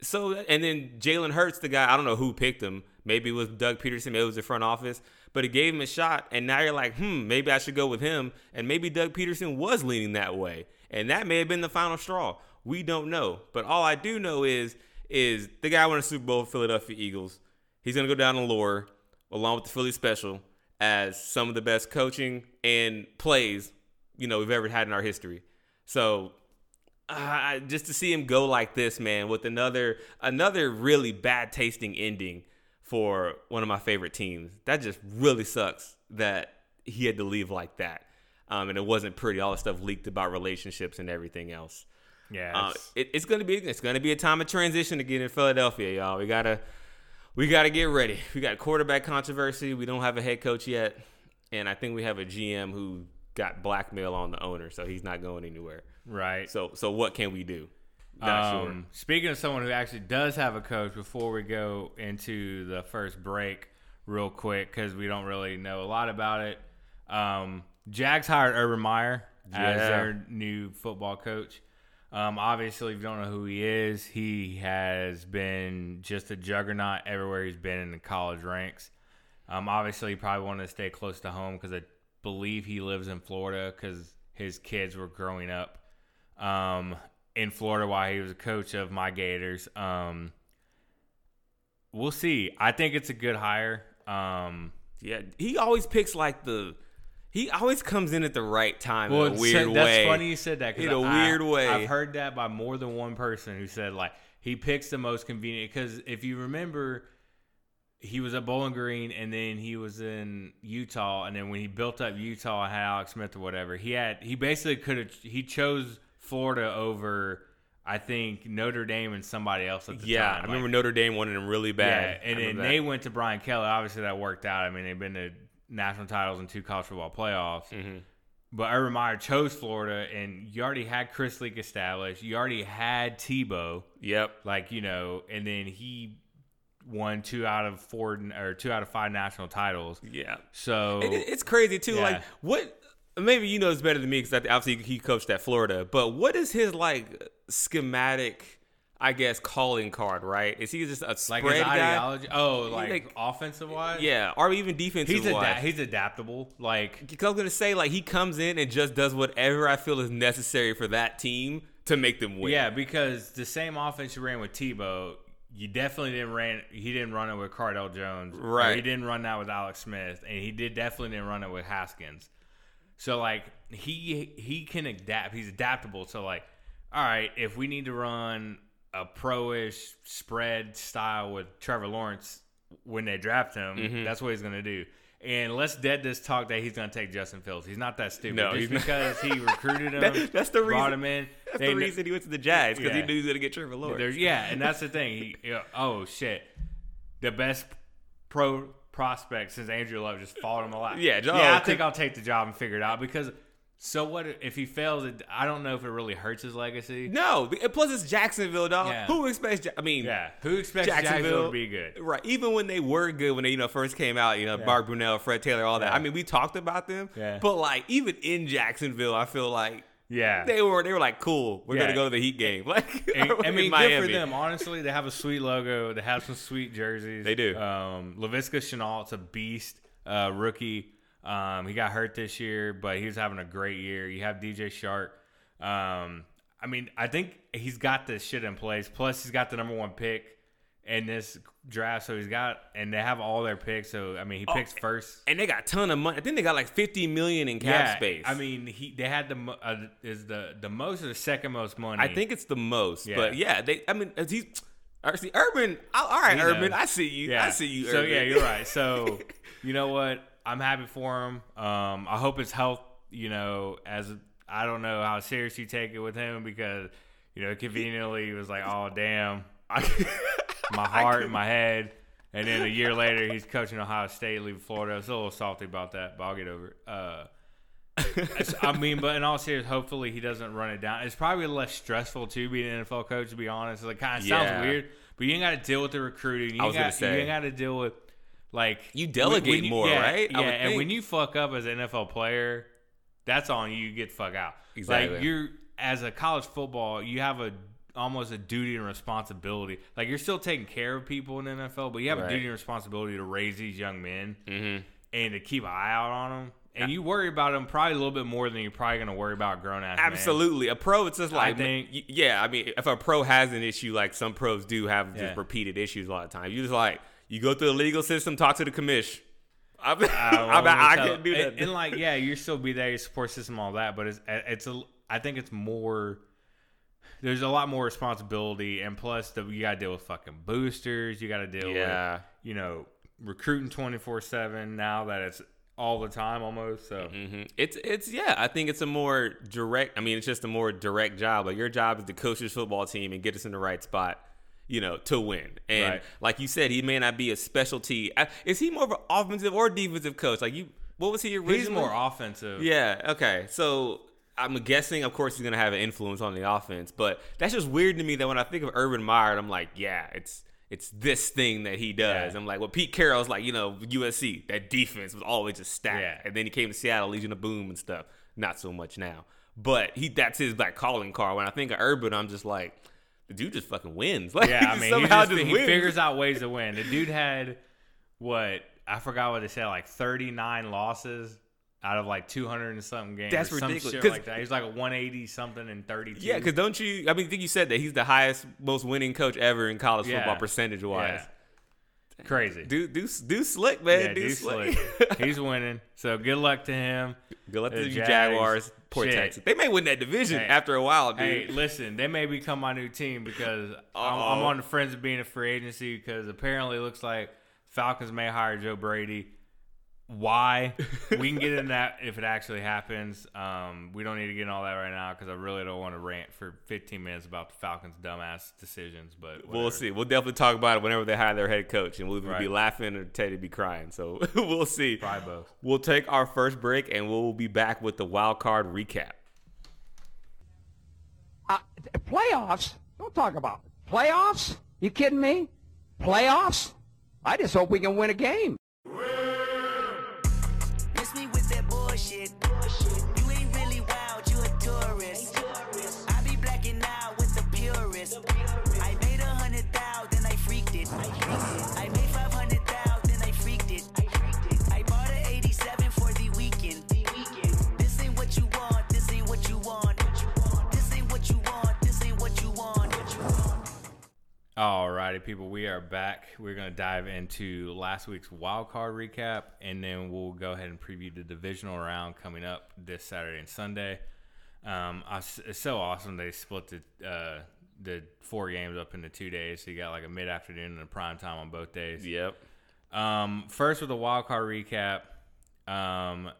so and then Jalen Hurts, the guy I don't know who picked him. Maybe it was Doug Pederson. Maybe it was the front office. But it gave him a shot, and now you're like, hmm, maybe I should go with him. And maybe Doug Pederson was leaning that way, and that may have been the final straw. We don't know. But all I do know is is the guy won a Super Bowl Philadelphia Eagles. He's gonna go down in lore along with the Philly special as some of the best coaching and plays you know we've ever had in our history. So uh, just to see him go like this, man, with another another really bad tasting ending for one of my favorite teams. That just really sucks that he had to leave like that. Um, and it wasn't pretty. All the stuff leaked about relationships and everything else. Yeah. Uh, it's- it, it's gonna be it's gonna be a time of transition again in Philadelphia, y'all. We gotta we gotta get ready. We got quarterback controversy. We don't have a head coach yet, and I think we have a GM who got blackmail on the owner, so he's not going anywhere. right. So so what can we do? Not sure. Um, Speaking of someone who actually does have a coach, before we go into the first break, real quick, because we don't really know a lot about it. Um, Jags hired Urban Meyer as Yeah. their new football coach. Um, obviously, if you don't know who he is, he has been just a juggernaut everywhere he's been in the college ranks. Um, obviously, he probably wanted to stay close to home because I believe he lives in Florida because his kids were growing up um, in Florida while he was a coach of my Gators. Um, we'll see. I think it's a good hire. Um, Yeah, he always picks like the. He always comes in at the right time well, in a weird that's way. funny you said that. In a I- weird way. I've heard that by more than one person who said like he picks the most convenient. Because if you remember, he was at Bowling Green and then he was in Utah, and then when he built up Utah and had Alex Smith or whatever, he had he basically could have he chose Florida over. I think Notre Dame and somebody else at the Yeah, time. I remember Like, Notre Dame wanted him really bad. Yeah, and then remember they went to Brian Kelly. Obviously, that worked out. I mean, they've been to national titles and two college football playoffs. Mhm. But Urban Meyer chose Florida, and you already had Chris Leak established. You already had Tebow, Yep. like you know, and then he won two out of four or two out of five national titles. Yeah. So It- it's crazy too. Yeah. Like what? Maybe you know this better than me because obviously he coached at Florida. But what is his like schematic? I guess calling card, right? Is he just a like spread his guy? Oh, like, like- offensive wise. Yeah, or even defensive He's wise. he's adaptable. Like Because I'm gonna say like he comes in and just does whatever I feel is necessary for that team to make them win. yeah, because the same offense you ran with Tebow, you definitely didn't ran. He didn't run it with Cardale Jones. Right. he didn't run that with Alex Smith, and he did definitely didn't run it with Haskins. So like he he can adapt. He's adaptable. So like, all right, if we need to run a pro-ish spread style with Trevor Lawrence when they draft him, Mm-hmm. that's what he's gonna do. And let's dead this talk that he's gonna take Justin Fields. He's not that stupid. No, Just because he recruited him. That- that's the Brought reason- him in. That's They the reason he went to the Jags because he knew he was gonna get Trevor Lawrence. yeah, and that's the thing. He, yeah, oh shit, the best pro prospect since Andrew Love just fought him a lot. Yeah, oh, yeah. I think I'll take the job and figure it out because. So what if he fails? It, I don't know if it really hurts his legacy. No, plus it's Jacksonville, dog. Yeah. Who expects? Ja- I mean, Yeah, who expects Jacksonville, to be good? Right. Even when they were good, when they you know first came out, you know, Mark Brunell, Fred Taylor, all that. Yeah. I mean, we talked about them. Yeah. But like, even in Jacksonville, I feel like Yeah, they were they were like, cool, we're Yeah. gonna go to the Heat game. Like, And- I mean, good for them. Honestly, they have a sweet logo. They have some sweet jerseys. They do. Um, Laviska Shenault's a beast, uh, rookie. Um, he got hurt this year, but he was having a great year. You have DJ Chark. Um, I mean, I think he's got this shit in place. Plus, he's got the number one pick in this draft, so he's got, and they have all their picks. So I mean, he picks first. And they got a ton of money. I think they got like fifty million in cap space. I mean, he they had the uh, is the the most or the second most money. I think it's the most. Yeah. But yeah, they. I mean, he's. See, Urban. All right, He Urban. knows. I see you. I see you. So yeah, you're right. So you know what? I'm happy for him. Um, I hope his health. You know, as I don't know how serious you take it with him because you know conveniently he was like, oh damn, my heart, and my head. And then a year later, he's coaching Ohio State, leaving Florida. I was a little salty about that, but I'll get over it. Uh, I mean, but in all seriousness, hopefully he doesn't run it down. It's probably less stressful too being an NFL coach, to be honest. Like, kind of Yeah. sounds weird, but you ain't got to deal with the recruiting. I was gonna say. you ain't got to deal with like You delegate when you- more, yeah, right? Yeah, and when you fuck up as an NFL player, that's on you. You get fuck out. Exactly. Like you're as a college football, you have a almost a duty and responsibility. Like you're still taking care of people in the NFL, but you have Right. a duty and responsibility to raise these young men Mhm. and to keep an eye out on them. And you worry about them probably a little bit more than you're probably going to worry about grown ass. Absolutely. A pro, it's just like, think- yeah, I mean, if a pro has an issue, like some pros do have Yeah. just repeated issues a lot of times, you just like, you go through the legal system, talk to the commish. I, I'm, I tell- can't do that. And, and, like, yeah, you still be there, your support system, all that. But it's it's a. I think it's more. There's a lot more responsibility, and plus, the, you got to deal with fucking boosters. You got to deal Yeah. with you know recruiting twenty four seven now that it's all the time almost. So hmm It's it's yeah. I think it's a more direct. I mean, it's just a more direct job. Like your job is to coach this football team and get us in the right spot, you know, to win. And Right. like you said, he may not be a specialty. Is he more of an offensive or defensive coach? Like you, what was he originally? he's more offensive. Yeah. Okay. So I'm guessing, of course, he's gonna have an influence on the offense, but that's just weird to me that when I think of Urban Meyer, I'm like, yeah, it's it's this thing that he does. Yeah. I'm like, well, Pete Carroll's like, you know, USC, that defense was always just stacked, Yeah. and then he came to Seattle, Legion of Boom and stuff. Not so much now, but he that's his like calling card. When I think of Urban, I'm just like, the dude just fucking wins. Like, Yeah, I mean, he, somehow just, he figures out ways to win. The dude had what I forgot what they said, like 39 losses out of like 200 and something games. That's some ridiculous, shit 'cause- like that. He's like a 180 something and 32. Yeah, because don't you? I mean, I think you said that he's the highest, most winning coach ever in college Yeah. football percentage wise. Yeah. crazy. Do do do slick, man. yeah, do dude slick. slick. He's winning. So good luck to him. Good luck to The the Jags. Jaguars. Poor Shit. Texans. They may win that division Hey. after a while, dude. Hey, listen, they may become my new team because I'm, I'm on the fringe of being a free agency because apparently it looks like Falcons may hire Joe Brady. Why? we can get into that if it actually happens. Um, we don't need to get into all that right now because I really don't want to rant for 15 minutes about the Falcons' dumbass decisions. But We'll see. We'll definitely talk about it whenever they hire their head coach, and we'll either be laughing or Teddy be crying. So we'll see. Probably both. We'll take our first break, and we'll be back with the wild card recap. Uh, playoffs? Don't talk about it. playoffs. You kidding me? Playoffs? I just hope we can win a game. Alrighty, people, we are back. We're gonna dive into last week's wild card recap, and then we'll go ahead and preview the divisional round coming up this Saturday and Sunday. Um, I it's so awesome they split the uh, the four games up into two days, so you got like a mid afternoon and a prime time on both days. Yep. Um, first with the wild card recap. Um,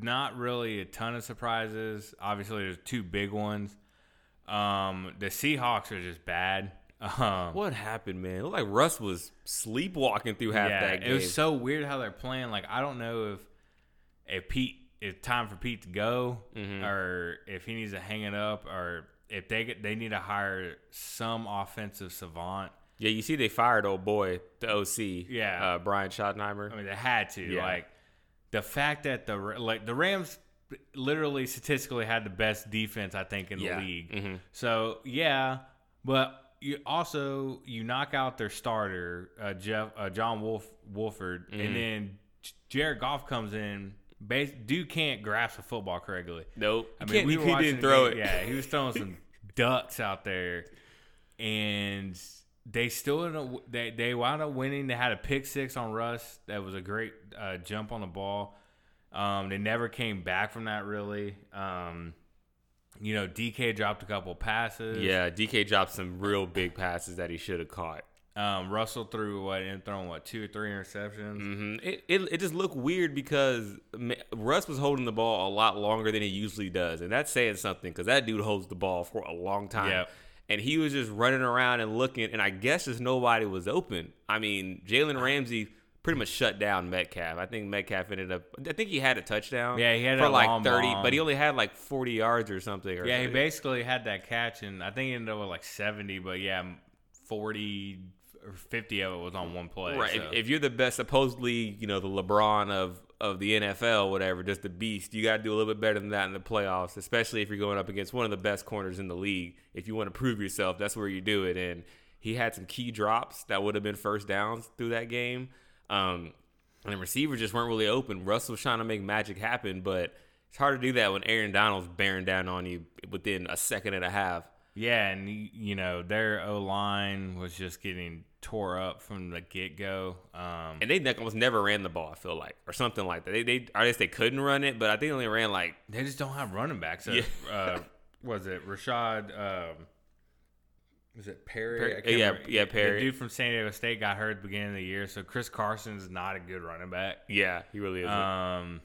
not really a ton of surprises. Obviously, there's two big ones. Um, the Seahawks are just bad. Um, What happened, man? It looked like Russ was sleepwalking through half yeah, that game. it was so weird how they're playing. Like I don't know if if Pete it's time for Pete to go Mm-hmm. or if he needs to hang it up or if they get they need to hire some offensive savant. yeah, you see, they fired old boy, the OC. Yeah. uh, Brian Schottenheimer. I mean, they had to. Yeah. Like the fact that the like the Rams literally statistically had the best defense I think in Yeah. the league. Mhm. So yeah, but you also you knock out their starter uh, Jeff uh, John Wolf Wolford, Mm-hmm. and then Jared Goff comes in. Base, dude can't grasp a football correctly. Nope. I mean, we he didn't throw it. Yeah, he was throwing some ducks out there, and they still they they wound up winning. They had a pick six on Russ. That was a great uh, jump on the ball. Um, they never came back from that really. Um, you know, DK dropped a couple passes. Yeah, DK dropped some real big passes that he should have caught. Um, Russell threw what and throwing what two or three interceptions. hmm It, it it just looked weird because Russ was holding the ball a lot longer than he usually does, and that's saying something because that dude holds the ball for a long time. Yep. And he was just running around and looking, and I guess just nobody was open. I mean, Jalen Ramsey pretty much shut down Metcalf. I think Metcalf ended up. I think he had a touchdown. Yeah, he had for a like thirty, bomb. but he only had like forty yards or something. Or Yeah, he basically had that catch, and I think he ended up with like seventy. But yeah, forty or fifty of it was on one play. Right. so. If, if you're the best, supposedly, you know, the LeBron of of the NFL, whatever, just the beast, you got to do a little bit better than that in the playoffs, especially if you're going up against one of the best corners in the league. If you want to prove yourself, that's where you do it. And he had some key drops that would have been first downs through that game. Um, and the receivers just weren't really open. Russell was trying to make magic happen, but it's hard to do that when Aaron Donald's bearing down on you within a second and a half. Yeah, and you know their O line was just getting tore up from the get go. Um, And they almost never ran the ball, I feel like, or something like that. They, they I guess they couldn't run it, but I think they only ran like they just don't have running backs. Uh, Yeah. uh, was it Rashad? Um, was it Perry? Perry- yeah, remember. yeah, Perry. The dude from San Diego State got hurt at the beginning of the year, so Chris Carson's not a good running back. Yeah, he really is. Um,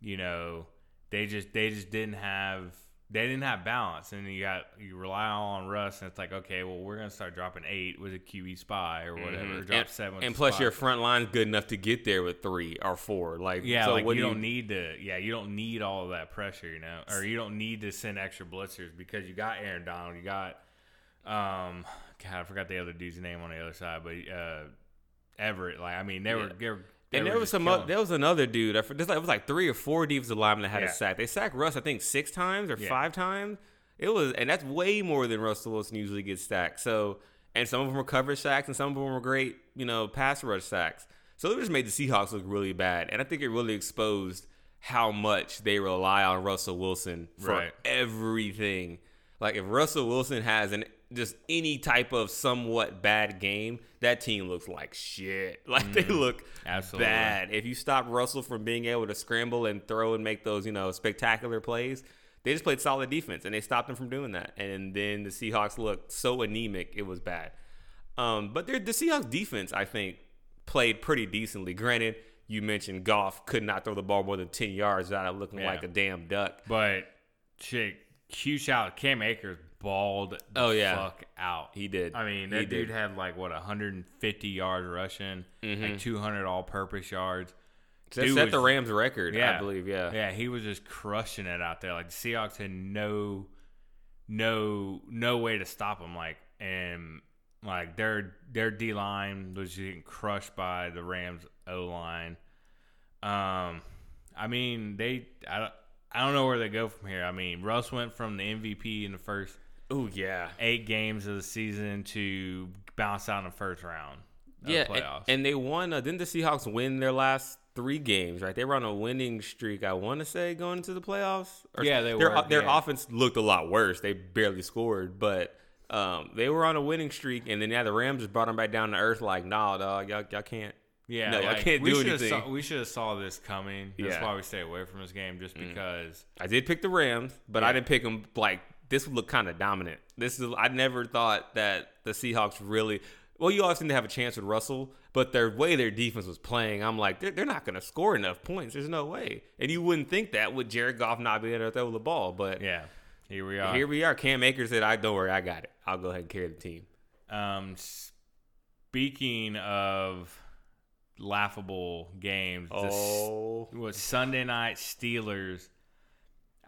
you know, they just they just didn't have they didn't have balance, and you got you rely all on Russ, and it's like okay, well we're gonna start dropping eight with a QB spy or whatever, or drop and, seven, and plus spy. your front line's good enough to get there with three or four. Like Yeah, so like what you do don't need to. Yeah, you don't need all of that pressure, you know, or you don't need to send extra blitzers because you got Aaron Donald, you got, um, God, I forgot the other dude's name on the other side, but uh, Everett. Like, I mean, they were, Yeah. they were they And there was some. there was another dude. I, like, it was like three or four defensive linemen that had Yeah. a sack. They sacked Russ, I think, six times or Yeah. five times. It was, and that's way more than Russell Wilson usually gets sacked. So, and some of them were coverage sacks, and some of them were great, you know, pass rush sacks. So it just made the Seahawks look really bad, and I think it really exposed how much they rely on Russell Wilson for Right. everything. Like if Russell Wilson has an just any type of somewhat bad game, that team looks like shit. Like they look Absolutely. bad. If you stop Russell from being able to scramble and throw and make those, you know, spectacular plays, they just played solid defense and they stopped him from doing that. And then the Seahawks looked so anemic, it was bad. Um, but the Seahawks defense, I think, played pretty decently. Granted, you mentioned Goff could not throw the ball more than 10 yards without looking Yeah. like a damn duck. But shit, Q shout out Cam Akers balled the Oh, yeah. fuck out. He did. I mean, He that dude did. had like what 150 yards rushing, like 200 all-purpose yards. That Dude set was- the Rams record, yeah, I believe. Yeah. yeah, he was just crushing it out there. Like the Seahawks had no, no, no way to stop him. Like, and Like their their D line was getting crushed by the Rams O line. Um, I mean they I, don't- I don't know where they go from here. I mean Russ went from the MVP in the first Oh yeah, eight games of the season to bounce out in the first round. Yeah, the and, playoffs. and they won. Uh, didn't the Seahawks win their last three games? Right, they were on a winning streak. I want to say going into the playoffs. Or- Yeah, they their, were, Their yeah. offense looked a lot worse. They barely scored, but. Um, they were on a winning streak, and then yeah, the Rams just brought them back down to earth. Like, nah, dog, y'all, y'all can't. Yeah, no, like, I can't we do anything. Saw, we should have saw this coming. That's Yeah. Mm. why we stay away from this game, just because. I did pick the Rams, but I didn't pick them like this would look kind of dominant. This is I never thought that the Seahawks really. Well, you always seem to have a chance with Russell, but their way their defense was playing, I'm like they're, they're not going to score enough points. There's no way, and you wouldn't think that with Jared Goff not being able to throw the ball. But Yeah, here we are. here we are. Cam Akers said, "I don't worry, I got it. I'll go ahead and carry the team." Um, speaking of laughable games, the Oh, was Sunday night Steelers.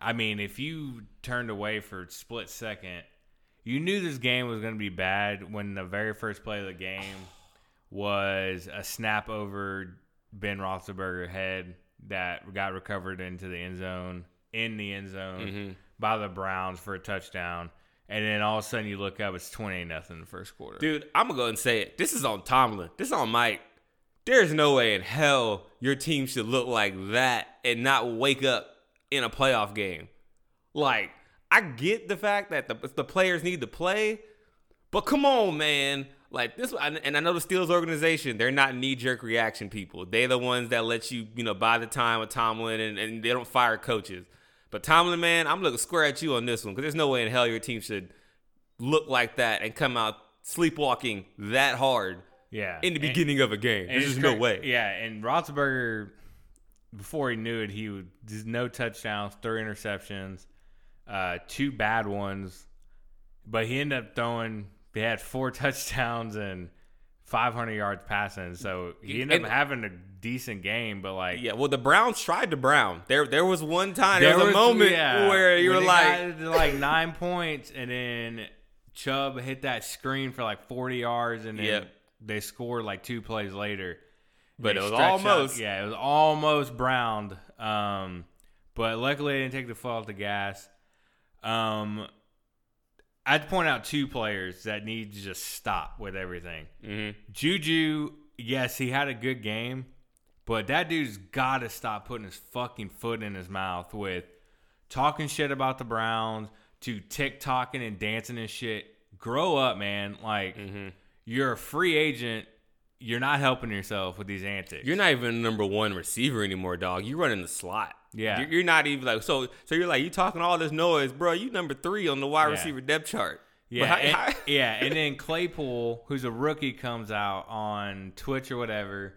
I mean, if you turned away for a split second, you knew this game was going to be bad when the very first play of the game was a snap over Ben Roethlisberger head that got recovered into the end zone in the end zone Mm-hmm. by the Browns for a touchdown. And then all of a sudden you look up, it's 28 nothing in the first quarter. Dude, I'm gonna go ahead and say it. This is on Tomlin. This is on Mike. There's no way in hell your team should look like that and not wake up in a playoff game. Like, I get the fact that the, the players need to play, but come on, man. Like this, and I know the Steelers organization, they're not knee jerk reaction people. They're the ones that let you, you know, buy the time with Tomlin, and, and they don't fire coaches. But Tomlin, man, I'm looking square at you on this one because there's no way in hell your team should look like that and come out sleepwalking that hard yeah. in the And- beginning of a game. There's just no way. Yeah, and Roethlisberger, before he knew it, he would just no touchdowns, three interceptions, uh, two bad ones, but he ended up throwing. He had four touchdowns and 500 yards passing, so he ended And- up having a decent game. But like, Yeah, well, the Browns tried to Brown. There, there was one time, there, there was a moment yeah, where you were like, like nine points, and then Chubb hit that screen for like 40 yards, and then Yep. they scored like two plays later. But it was stretched out- almost. yeah, it was almost browned. Um, but luckily, I didn't take the foot off the gas. Um, I'd point out two players that need to just stop with everything. Mhm. Juju, yes, he had a good game, but that dude's got to stop putting his fucking foot in his mouth with talking shit about the Browns to TikToking and dancing and shit. Grow up, man. Like, Mm-hmm. you're a free agent. You're not helping yourself with these antics. You're not even number one receiver anymore, dog. You're running the slot. Yeah. You're, you're not even like so. So you're like you talking all this noise, bro. You number three on the wide Yeah. receiver depth chart. Yeah, But and, how- yeah, and then Claypool, who's a rookie, comes out on Twitch or whatever,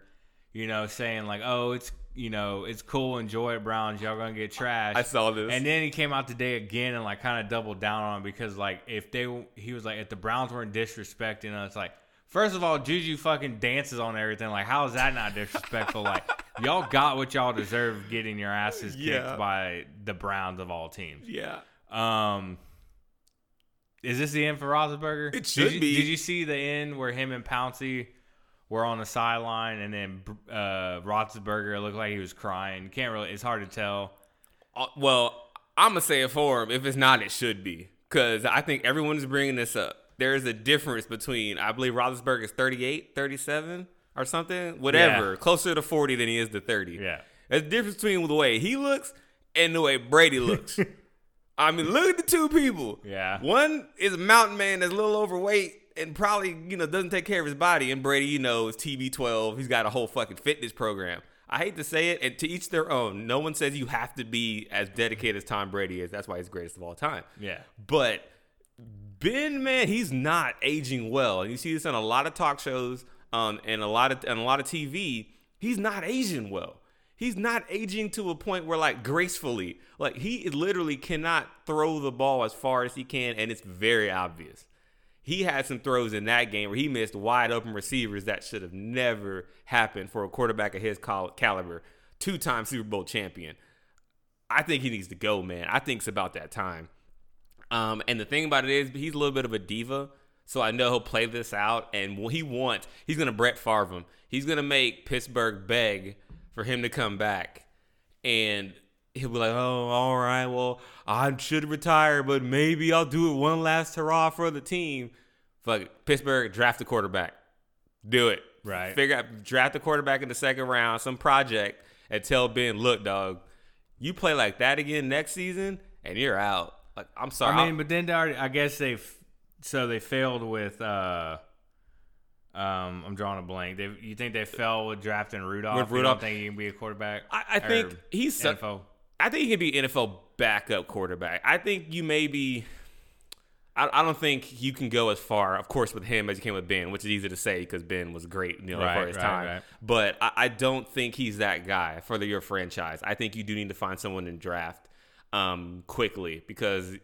you know, saying like, "Oh, it's you know, it's cool, enjoy it, Browns. Y'all gonna get trashed." I saw this. And then he came out today again and like kind of doubled down on because like if they, he was like, if the Browns weren't disrespecting us, like. First of all, Juju fucking dances on everything. Like, how is that not disrespectful? like, y'all got what y'all deserve getting your asses kicked Yeah. by the Browns of all teams. yeah. Um, is this the end for Roethlisberger? It Did should you- be. Did you see the end where him and Pouncey were on the sideline, and then uh, Roethlisberger looked like he was crying? Can't really. It's hard to tell. Uh, well, I'm gonna say it for him. If it's not, it should be because I think everyone's bringing this up. There is a difference between I believe Roethlisberger is 38, 37 or something, whatever, Yeah. closer to 40 than he is to 30. Yeah. There's a difference between the way he looks and the way Brady looks. I mean, look at the two people. Yeah. One is a mountain man that's a little overweight and probably, you know, doesn't take care of his body. And Brady, you know, is TB12. He's got a whole fucking fitness program. I hate to say it, and to each their own. No one says you have to be as dedicated as Tom Brady is. That's why he's greatest of all time. Yeah. But Ben, man, he's not aging well, and you see this on a lot of talk shows, um, and a lot of and a lot of TV. He's not aging well. He's not aging to a point where like gracefully, like he literally cannot throw the ball as far as he can, and it's very obvious. He had some throws in that game where he missed wide open receivers that should have never happened for a quarterback of his cal- caliber, two-time Super Bowl champion. I think he needs to go, man. I think it's about that time. Um, and the thing about it is, he's a little bit of a diva. So I know he'll play this out, and what he wants he's gonna Brett Favre him. He's gonna make Pittsburgh beg for him to come back, and he'll be like, "Oh, all right, well, I should retire, but maybe I'll do it one last hurrah for the team." Fuck it. Pittsburgh, draft the quarterback. Do it. Right. Figure out draft the quarterback in the second round, some project, and tell Ben, look, dog, you play like that again next season, and you're out. Like, I'm sorry. I mean, but then they already, I guess they so they failed with. uh um, I'm drawing a blank. They, you think they fell with drafting Rudolph? With You Rudolph? don't think he can be a quarterback? I, I think he's su- NFL. I think he can be NFL backup quarterback. I think you maybe. I, I don't think you can go as far, of course, with him as you can with Ben, which is easy to say because Ben was great, you know, Right, for his right, time. right. But I, I don't think he's that guy for the, your franchise. I think you do need to find someone in draft um, quickly because,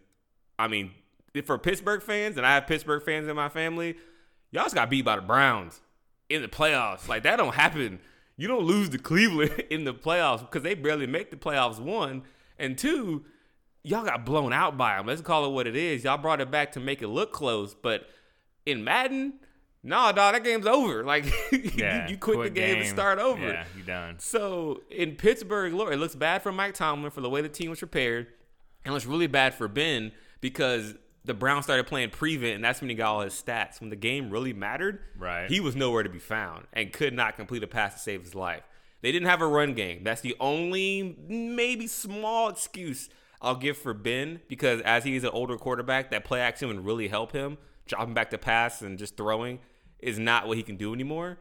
I mean, for Pittsburgh fans, and I have Pittsburgh fans in my family, y'all just got beat by the Browns in the playoffs. Like that don't happen. You don't lose to Cleveland in the playoffs because they barely make the playoffs. One and two, y'all got blown out by them. Let's call it what it is. Y'all brought it back to make it look close, but in Madden, nah, dog, that game's over. Like Yeah, you, you quit the quick game, and start over. Yeah, you done. So in Pittsburgh, Lord, it looks bad for Mike Tomlin for the way the team was prepared, and it looks really bad for Ben because the Browns started playing prevent, and that's when he got all his stats. When the game really mattered, Right. he was nowhere to be found and could not complete a pass to save his life. They didn't have a run game. That's the only maybe small excuse I'll give for Ben because as he's an older quarterback, that play action would really help him. Dropping back to pass and just throwing is not what he can do anymore.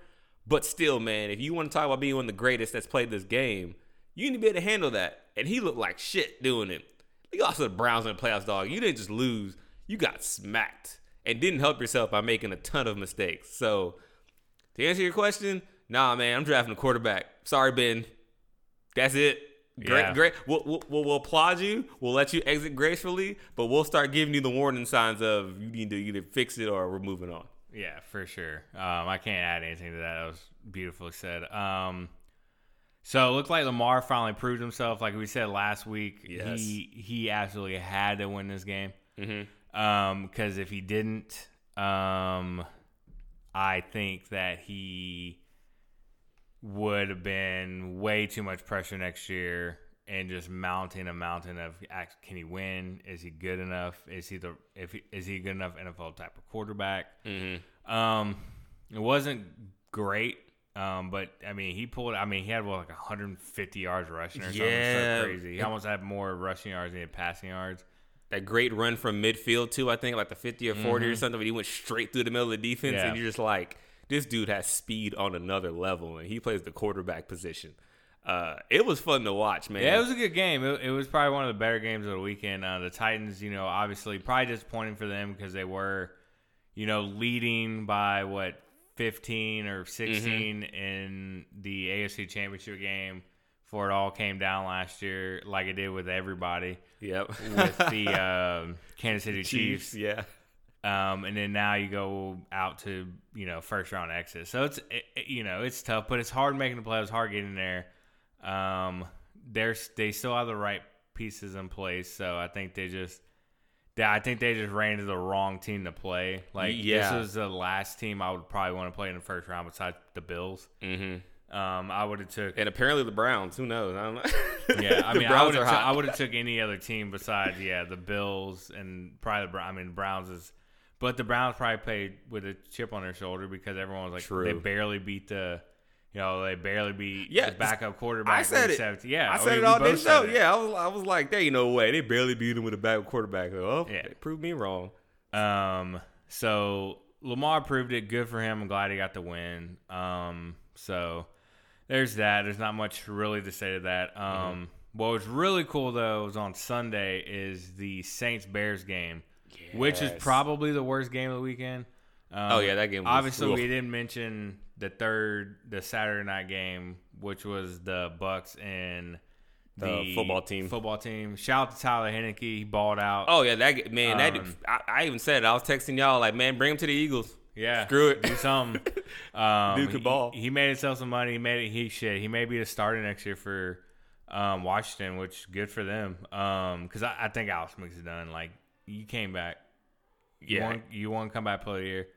But still, man, if you want to talk about being one of the greatest that's played this game, you need to be able to handle that. And he looked like shit doing it. You also the Browns in the playoffs, dog. You didn't just lose; you got smacked and didn't help yourself by making a ton of mistakes. So, to answer your question, nah, man, I'm drafting a quarterback. Sorry, Ben. That's it. Great, Yeah. great. We'll, we'll, we'll, we'll applaud you. We'll let you exit gracefully, but we'll start giving you the warning signs of you need to either fix it or we're moving on. Yeah, for sure. Um, I can't add anything to that. That was beautifully said. Um, so it looked like Lamar finally proved himself. Like we said last week, Yes. he he absolutely had to win this game. Mm-hmm. Um, because if he didn't, um, I think that he would have been way too much pressure next year and just mounting a mountain of can he win? Is he good enough? Is he the if he, is he good enough NFL type of quarterback? Mm-hmm. Um, it wasn't great. Um, but I mean, he pulled. I mean, he had what, like 150 yards rushing or something Yeah. so crazy. He almost had more rushing yards than he had passing yards. That great run from midfield too, I think like the 50 or 40 or something, but he went straight through the middle of the defense, Mm-hmm. Yeah. and you're just like, this dude has speed on another level, and he plays the quarterback position. Uh, it was fun to watch, man. Yeah, it was a good game. It, it was probably one of the better games of the weekend. Uh, the Titans, you know, obviously probably disappointing for them because they were, you know, leading by what 15 or 16 in the AFC Championship game before it all came down last year, like it did with everybody Yep. with the um Kansas City Chiefs. yeah. Um, and then now you go out to you know first round exit. So it's it, it- you know it's tough, but it's hard making the playoffs, hard getting there. Um, there's they still have the right pieces in place, so I think they just. they- I think they just ran into the wrong team to play. Like Yeah. this was the last team I would probably want to play in the first round besides the Bills. Mm-hmm. Um, I would have took And apparently the Browns. Who knows? I don't know. yeah, I mean, I would have hot. I would have took any other team besides yeah the Bills and probably the Brown. I mean, Browns is, but the Browns probably played with a chip on their shoulder because everyone was like True. they barely beat the, you know, they barely beat Yeah, the backup quarterback. I said it. 17. Yeah, I oh, said it we all both day said show. it. Yeah, I was, I was like, there ain't no way. They barely beat him with a backup quarterback. Oh, Yeah. they proved me wrong. Um, so Lamar proved it. Good for him. I'm glad he got the win. Um, so there's that. There's not much really to say to that. Um, what was really cool though was on Sunday is the Saints Bears game, which is probably the worst game of the weekend. Um, Oh, yeah, that game was- obviously, we didn't mention the third, the Saturday night game, which was the Bucks and. The football team. Football team. Shout out to Tyler Heinicke. He balled out. Oh yeah, that man. that Um, I, I even said it. I was texting y'all like, man, bring him to the Eagles. Yeah, Screw it. Do something. Um, Dude could ball. He, he made himself some money. He made it. He shit. He may be the starter next year for um, Washington, which good for them. Because I, I think Alex Smith is done. Like you came back, You Yeah. want you want comeback player of the year.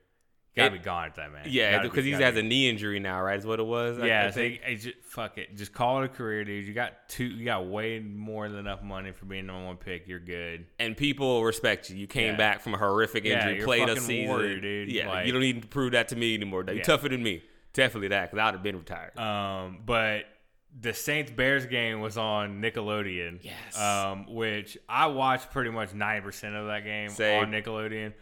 Gotta It- be gone at that man. Yeah, because he has be- a knee injury now, right? Is what it was. Yeah, I so think. he- he just, fuck it. Just call it a career, dude. You got two. You got way more than enough money for being number one pick. You're good. and people respect you. You came Yeah. back from a horrific Yeah, injury, you're played a season. warrior, dude. Yeah, Like- you don't need to prove that to me anymore. You're Yeah. tougher than me. Definitely that, because I'd have been retired. Um, but the Saints Bears game was on Nickelodeon. Yes. Um, which I watched pretty much ninety percent of that game Same. on Nickelodeon.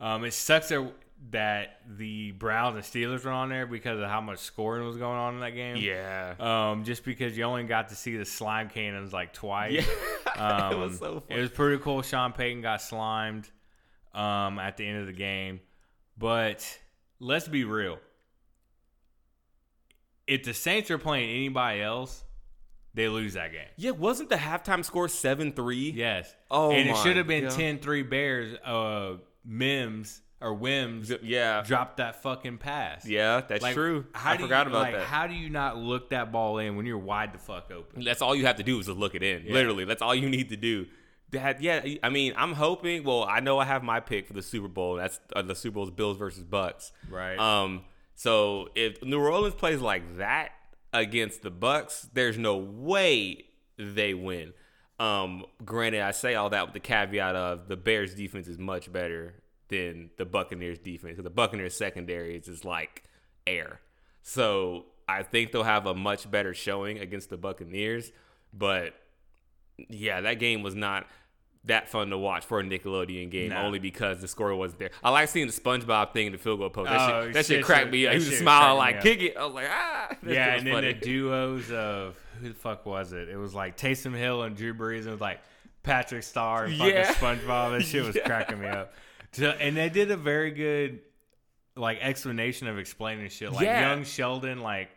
Um, it sucks that, that the Browns and Steelers were on there because of how much scoring was going on in that game. yeah. Um, just because you only got to see the slime cannons like twice. Yeah. it Um, was so It was pretty cool. Sean Payton got slimed um, at the end of the game. But let's be real. If the Saints are playing anybody else, they lose that game. yeah, wasn't the halftime score 7 3? Yes. Oh and it should have been God. 10-3 Bears. Uh, Mims or Wims Yeah. dropped that fucking pass. Yeah, that's Like, true. How I forgot you, about like, that. How do you not look that ball in when you're wide the fuck open? That's all you have to do is just look it in. Yeah. Literally, that's all you need to do. That yeah, I mean, I'm hoping. Well, I know I have my pick for the Super Bowl. That's uh, the Super Bowl's Bills versus Bucks. Right. Um. So if New Orleans plays like that against the Bucks, there's no way they win. Um. Granted, I say all that with the caveat of the Bears' defense is much better than the Buccaneers' defense. Because the Buccaneers' secondary is just like air. So I think they'll have a much better showing against the Buccaneers. But yeah, that game was not that fun to watch for a Nickelodeon game, No. only because the score wasn't there. I like seeing the SpongeBob thing in the field goal post. That, Oh, shit, that shit shit, cracked shit, me up. He was smiling like, kick it. I was like, ah. Yeah, and then the duos of who the fuck was it? It was like Taysom Hill and Drew Brees. And it was like Patrick Star and fucking Yeah. SpongeBob. That shit was Yeah. cracking me up. So, and they did a very good like explanation of explaining shit. Like Yeah. young Sheldon, like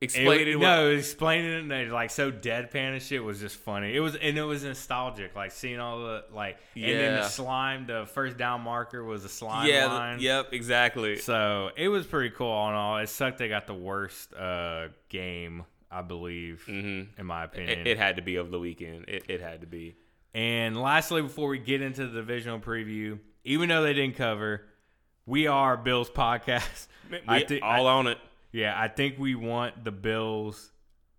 it, Explaining what- no, explaining it and they like so deadpan and shit was just funny. It was and it was nostalgic, like seeing all the like and then the slime, the first down marker was a slime yeah, line. yep, exactly. So it was pretty cool all in all. It sucked they got the worst uh, game, I believe, Mhm. in my opinion. It, it had to be over the weekend. It, it had to be. and lastly, before we get into the divisional preview, even though they didn't cover, we are Bills podcast. I think all on it. yeah, I think we want the Bills.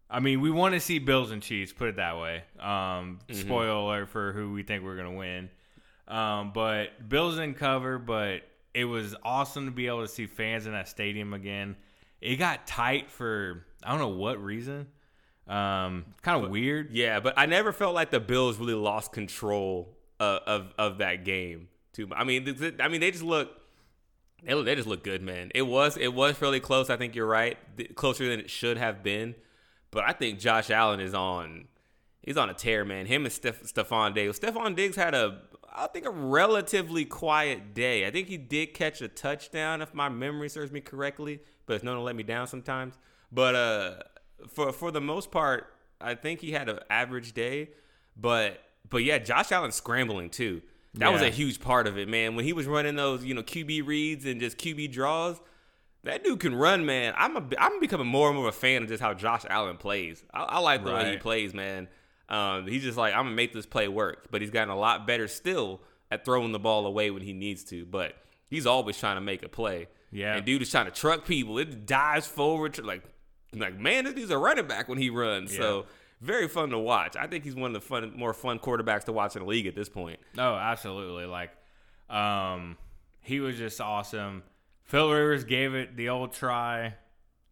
I mean, we want to see Bills and Chiefs. Put it that way. Um, Mm-hmm. Spoiler for who we think we're gonna win. Um, but Bills didn't cover, but it was awesome to be able to see fans in that stadium again. It got tight for I don't know what reason. Um, kind of weird. Yeah, but I never felt like the Bills really lost control of of, of that game. Too. mu- I mean, I mean, they just look. They, look- they just look good, man. It was it was fairly close. I think you're right, closer than it should have been. But I think Josh Allen is on. He's on a tear, man. Him and Steph, Stefon Diggs. Stefon Diggs had a, I think, a relatively quiet day. I think he did catch a touchdown, if my memory serves me correctly. But it's known to let me down sometimes. But uh, for for the most part, I think he had an average day. But but yeah, Josh Allen scrambling too. That was a huge part of it, man. When he was running those, you know, QB reads and just QB draws, that dude can run, man. I'm a, I'm becoming more and more of a fan of just how Josh Allen plays. I, I like the way he plays, man. Um, he's just like I'm gonna make this play work, but he's gotten a lot better still at throwing the ball away when he needs to. But he's always trying to make a play. Yeah. and dude is trying to truck people. It dives forward, like like man, this dude's a running back when he runs. So very fun to watch. I think he's one of the fun, more fun quarterbacks to watch in the league at this point. No, absolutely. Like, um, he was just awesome. Phil Rivers gave it the old try.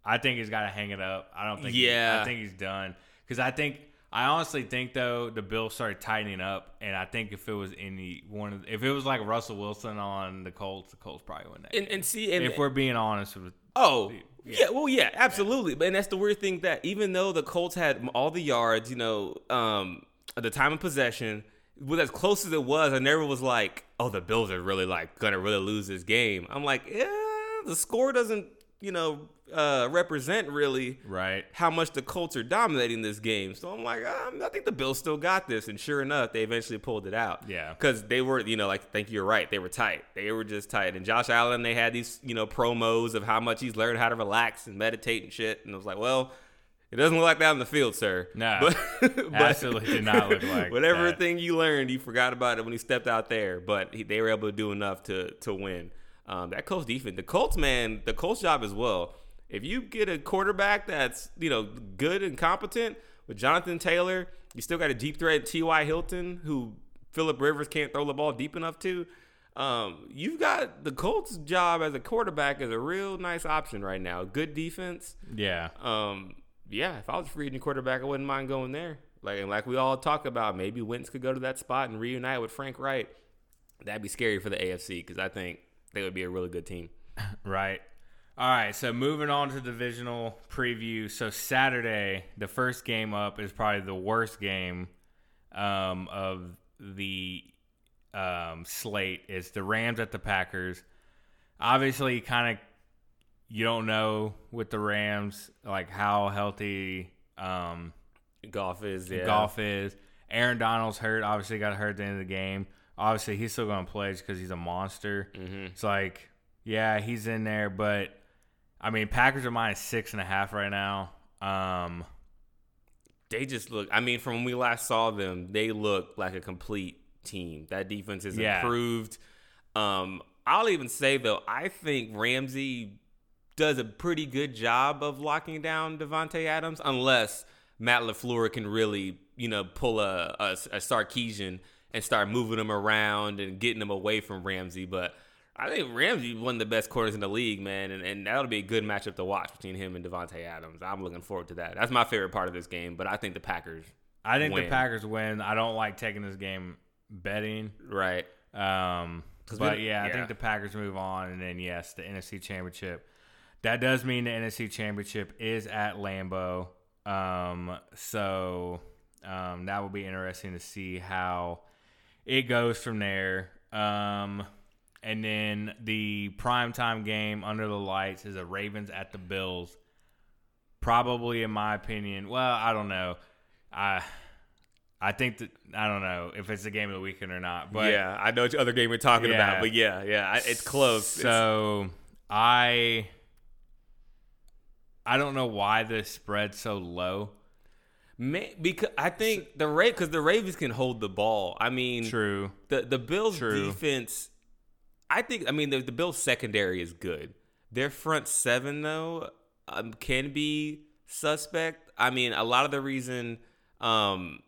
I think he's got to hang it up. I don't think. he- Yeah. I think he's done. Because I think I honestly think though the Bills started tightening up, and I think if it was any one of if it was like Russell Wilson on the Colts, the Colts probably win that. And, and see, and, if we're being honest with Oh, yeah. Well, yeah, absolutely. But and that's the weird thing that even though the Colts had all the yards, you know, um, at the time of possession, with as close as it was, I never was like, oh, the Bills are really like gonna really lose this game. I'm like, yeah, the score doesn't, you know, uh, represent really right. how much the Colts are dominating this game. So I'm like, um, I think the Bills still got this. And sure enough, they eventually pulled it out. Yeah. Because they were, you know, like, I think you're right. They were tight. They were just tight. And Josh Allen, they had these, you know, promos of how much he's learned how to relax and meditate and shit. And I was like, well, It doesn't look like that on the field, sir. No, absolutely did not look like whatever that. thing you learned, you forgot about it when you stepped out there. But he, they were able to do enough to to win. Um, that Colts defense, the Colts man, the Colts job as well. If you get a quarterback that's you know good and competent with Jonathan Taylor, you still got a deep threat T.Y. Hilton who Philip Rivers can't throw the ball deep enough to. Um, you've got the Colts job as a quarterback is a real nice option right now. Good defense. Yeah. Um, yeah, if I was a free agent quarterback, I wouldn't mind going there. Like and like we all talk about, maybe Wentz could go to that spot and reunite with Frank Reich. That'd be scary for the AFC because I think they would be a really good team. Right. All right. So moving on to divisional preview. So Saturday, the first game up is probably the worst game um, of the um, slate. It's the Rams at the Packers. Obviously, kind of you don't know with the Rams like how healthy um, Goff is yeah. Goff is. Aaron Donald's hurt. Obviously, got hurt at the end of the game. Obviously, he's still going to play just because he's a monster. Mm-hmm. It's like, yeah, he's in there, but I mean, Packers are minus six and a half right now. Um, They just look. I mean, from when we last saw them, they look like a complete team. That defense is Yeah. improved. Um, I'll even say though, I think Ramsey does a pretty good job of locking down Davante Adams, unless Matt LaFleur can really, you know, pull a, a, a Sarkisian and start moving him around and getting him away from Ramsey. But I think Ramsey one of the best corners in the league, man, and, and that'll be a good matchup to watch between him and Davante Adams. I'm looking forward to that. That's my favorite part of this game. But I think the Packers, I think Win. the Packers win. I don't like taking this game betting. right? Um, but we- yeah, I think the Packers move on, and then yes, the NFC Championship. That does mean the NFC Championship is at Lambeau. Um, so um, that will be interesting to see how it goes from there. Um, and then the primetime game under the lights is the Ravens at the Bills. Probably, in my opinion, well, I don't know. I I think that I don't know if it's the game of the weekend or not, but yeah, I know which other game we're talking Yeah. about, but yeah, yeah, I, it's close. It's- So I I don't know why the spread's so low. May, because I think the Ra- because the Ravens can hold the ball. I mean, True. the the Bills True. defense. I think I mean the, the Bills secondary is good. Their front seven though um, can be suspect. I mean, a lot of the reason, um,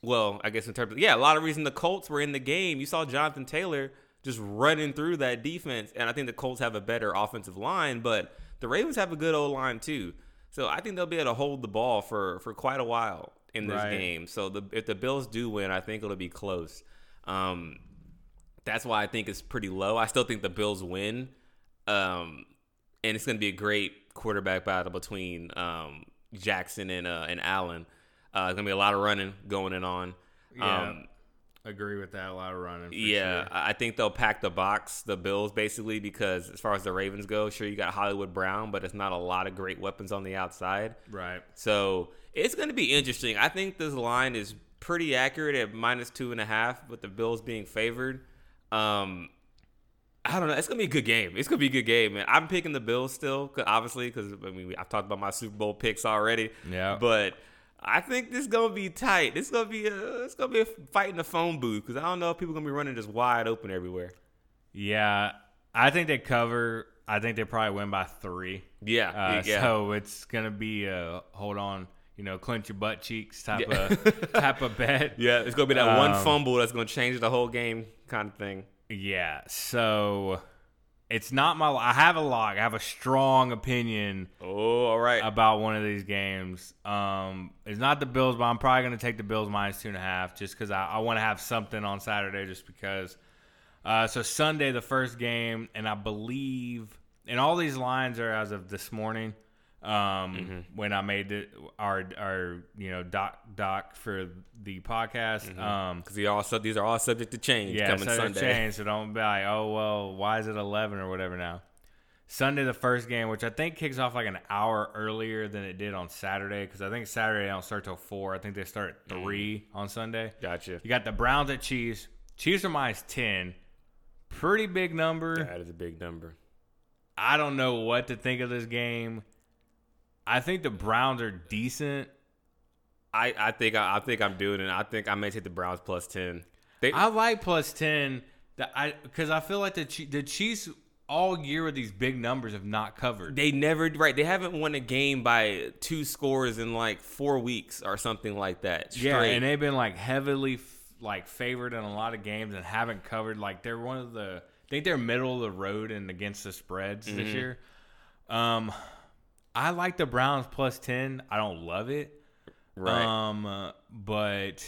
well, I guess in terms of yeah, a lot of reason the Colts were in the game. You saw Jonathan Taylor just running through that defense, and I think the Colts have a better offensive line, but the Ravens have a good old line too. So I think they'll be able to hold the ball for for quite a while in this Right. game. So the if the Bills do win, I think it'll be close. Um, that's why I think it's pretty low. I still think the Bills win. Um, and it's going to be a great quarterback battle between um, Jackson and uh, and Allen. Uh, there's going to be a lot of running going and on. Yeah. Um, Agree with that. A lot of running. yeah, sure. I I think they'll pack the box, the Bills, basically, because as far as the Ravens go, sure, you got Hollywood Brown, but it's not a lot of great weapons on the outside. Right. So it's going to be interesting. I think this line is pretty accurate at minus two and a half, with the Bills being favored. Um, I don't know. It's gonna be a good game. It's gonna be a good game, man. I'm picking the Bills still, 'cause- obviously, because I mean I've talked about my Super Bowl picks already. Yeah. But I think this is gonna be tight. This is gonna be a it's gonna be a fight in the phone booth because I don't know if people gonna be running just wide open everywhere. Yeah. I think they cover. I think they probably win by three. Yeah, Uh, yeah. So it's gonna be a hold on, you know, clench your butt cheeks type Yeah. of type of bet. yeah, it's gonna be that one Um, fumble that's gonna change the whole game kind of thing. Yeah. So it's not my. I have a lock. I have a strong opinion Oh, all right. about one of these games. Um, it's not the Bills, but I'm probably going to take the Bills minus two and a half just because I, I want to have something on Saturday just because. Uh, so Sunday, the first game, and I believe, and all these lines are as of this morning. Um, when I made the, our our you know doc doc for the podcast. Um, Because all sub- these are all subject to change yeah, coming so Sunday. Change, so don't be like, oh well, why is it eleven or whatever now? Sunday, the first game, which I think kicks off like an hour earlier than it did on Saturday, because I think Saturday they don't start till four. I think they start at three on Sunday. Gotcha. You got the Browns at Chiefs. Chiefs are minus ten, pretty big number. That is a big number. I don't know what to think of this game. I think the Browns are decent. I, I think I, I think I'm doing it. I think I may take the Browns plus ten. They, I like plus ten. That I because I feel like the the Chiefs all year with these big numbers have not covered. they never right. They haven't won a game by two scores in like four weeks or something like that. yeah, and they've been like heavily f- like favored in a lot of games and haven't covered. Like they're one of the. I think they're middle of the road and against the spreads Mm-hmm. this year. Um, I like the Browns plus ten. I don't love it. right. Um, but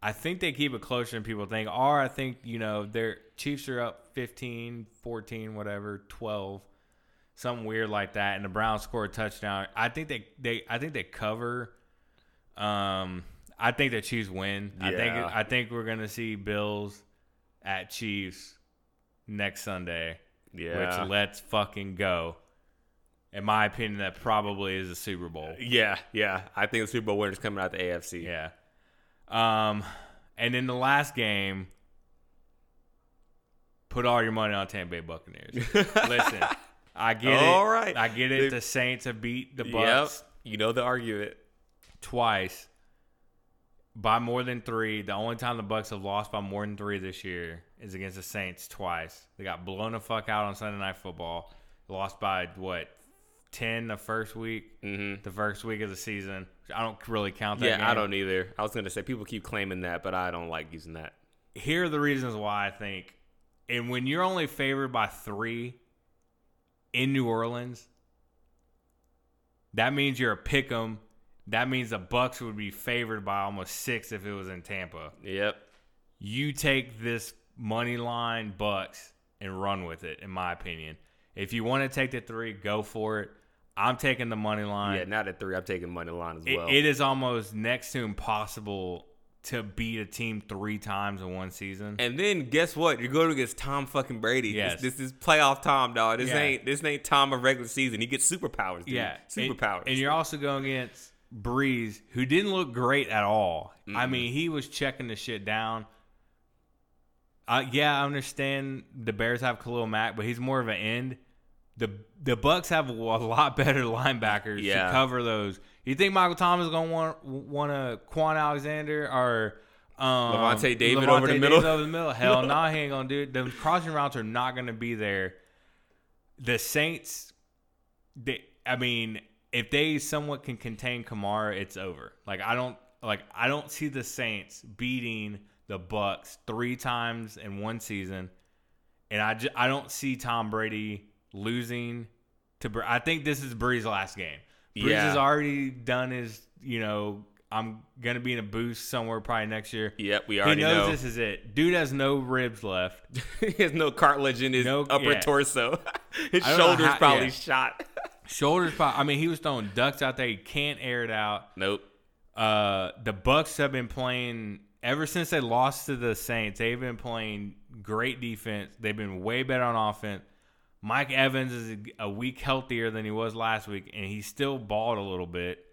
I think they keep it closer than people think. Or I think, you know, their Chiefs are up 15, 14, whatever, 12. Something weird like that and the Browns score a touchdown. I think they they I think they cover um I think the Chiefs win. I think I think we're going to see Bills at Chiefs next Sunday. yeah. Which let's fucking go. In my opinion, that probably is a Super Bowl. yeah. Yeah. I think the Super Bowl winner's coming out the AFC. Yeah. Um, and in the last game, put all your money on Tampa Bay Buccaneers. Listen, I get it. All right. I get it. They- The Saints have beat the Yep. Bucks You know the argument. twice by more than three. The only time the Bucks have lost by more than three this year is against the Saints twice. They got blown the fuck out on Sunday Night Football. Lost by what ten the first week, Mm-hmm. the first week of the season. I don't really count that. Yeah, I don't either. I was gonna say people keep claiming that, but I don't like using that. here are the reasons why I think. And when you're only favored by three in New Orleans, that means you're a pick 'em. That means the Bucks would be favored by almost six if it was in Tampa. Yep. You take this money line Bucks and run with it, in my opinion. If you want to take the three, go for it. I'm taking the money line. Yeah, not at three. I'm taking money line as It- well. it is almost next to impossible to beat a team three times in one season. and then guess what? You're going against Tom fucking Brady. Yes. This, this is playoff Tom, dog. This Yeah. ain't this ain't Tom of regular season. He gets superpowers, dude. Yeah, Superpowers. And, and you're also going against Brees, who didn't look great at all. I mean, he was checking the shit down. Uh, yeah, I understand the Bears have Khalil Mack, but he's more of an end. The the Bucks have a lot better linebackers Yeah. to cover those. You think Michael Thomas is gonna want want Kwon Alexander or um, Lavonte David over the Levante middle? Over the middle? Hell no, he ain't gonna do it. The crossing routes are not gonna be there. The Saints, they, I mean, if they somewhat can contain Kamara, it's over. Like I don't like I don't see the Saints beating the Bucks three times in one season, and I just, I don't see Tom Brady losing to. I think this is Brees' last game. Brees Yeah. has already done his. You know, I'm gonna be in a boost somewhere probably next year. Yep, we He already knows know. this is it. Dude has no ribs left. he has no cartilage in his No- upper yeah. torso. his I don't know shoulders how- probably yeah. shot. Shoulders. Probably, I mean, he was throwing ducks out there. He can't air it out. nope. Uh, the Bucks have been playing ever since they lost to the Saints. They've been playing great defense. They've been way better on offense. Mike Evans is a, week healthier than he was last week, and he still balled a little bit.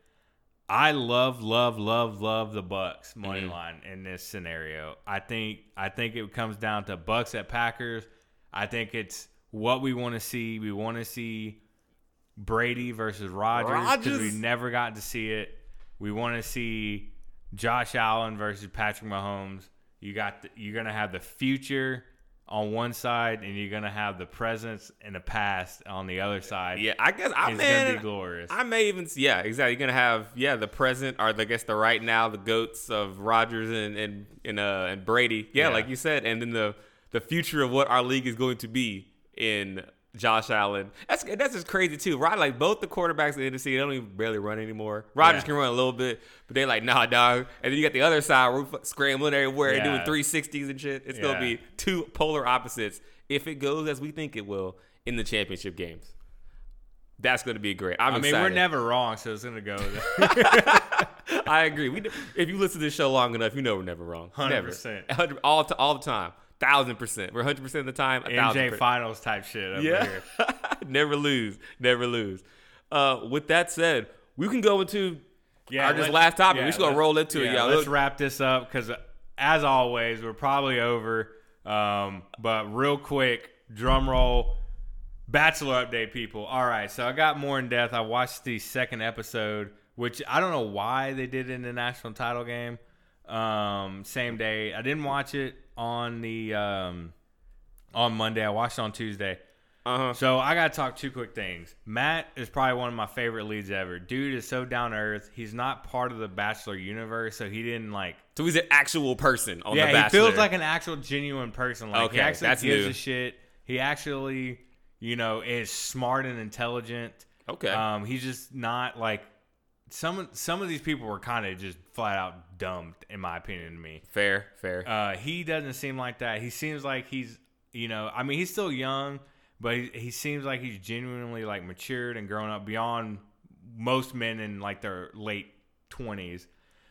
I love, love, love, love the Bucks money Mhm. line in this scenario. I think I think it comes down to Bucks at Packers. I think it's what we want to see. We want to see Brady versus Rodgers because we never got to see it. We want to see Josh Allen versus Patrick Mahomes. You got the, you're gonna have the future on one side, and you're gonna have the presence and the past on the other side. Yeah, I guess I it's man, gonna be glorious. I may even yeah, exactly. You're gonna have yeah the present or I guess the right now the goats of Rodgers and and and, uh, and Brady. Yeah, Yeah. like you said, and then the the future of what our league is going to be in Josh Allen. That's that's just crazy too. Right, like both the quarterbacks in the NFC, they don't even barely run anymore. Rodgers Yeah. can run a little bit, but they're like nah, dog. And then you got the other side, we're scrambling everywhere and doing 360s and shit. It's gonna be two polar opposites if it goes as we think it will in the championship games. That's going to be great. I'm I mean, excited. we're never wrong, so it's gonna go. I agree. We, if you listen to this show long enough, you know we're never wrong. 100%. Never. 100 all all the time. Thousand percent. We're hundred percent of the time. MJ Finals type shit over Yeah. here. never lose. Never lose. Uh, with that said, we can go into Yeah, our just last topic. yeah, we're just gonna roll into it, y'all. Let's Look, wrap this up because, as always, we're probably over. Um, but real quick, drum roll. Bachelor update, people. All right, so I got more in depth. I watched the second episode, which I don't know why they did it in the national title game. Um, same day. I didn't watch it on the um, on Monday. I watched it on Tuesday. Uh huh. So I gotta talk two quick things. Matt is probably one of my favorite leads ever. Dude is so down to earth. He's not part of the Bachelor universe, so he didn't like. So he's an actual person on yeah, the Bachelor. he feels like an actual genuine person. Like he actually that's gives new. a shit. He actually, you know, is smart and intelligent. okay. Um, he's just not like some some of these people were kind of just flat out dumb, in my opinion, to me. fair, fair. Uh, he doesn't seem like that. He seems like he's, you know, I mean, he's still young, but he, he seems like he's genuinely like matured and grown up beyond most men in like their late twenties.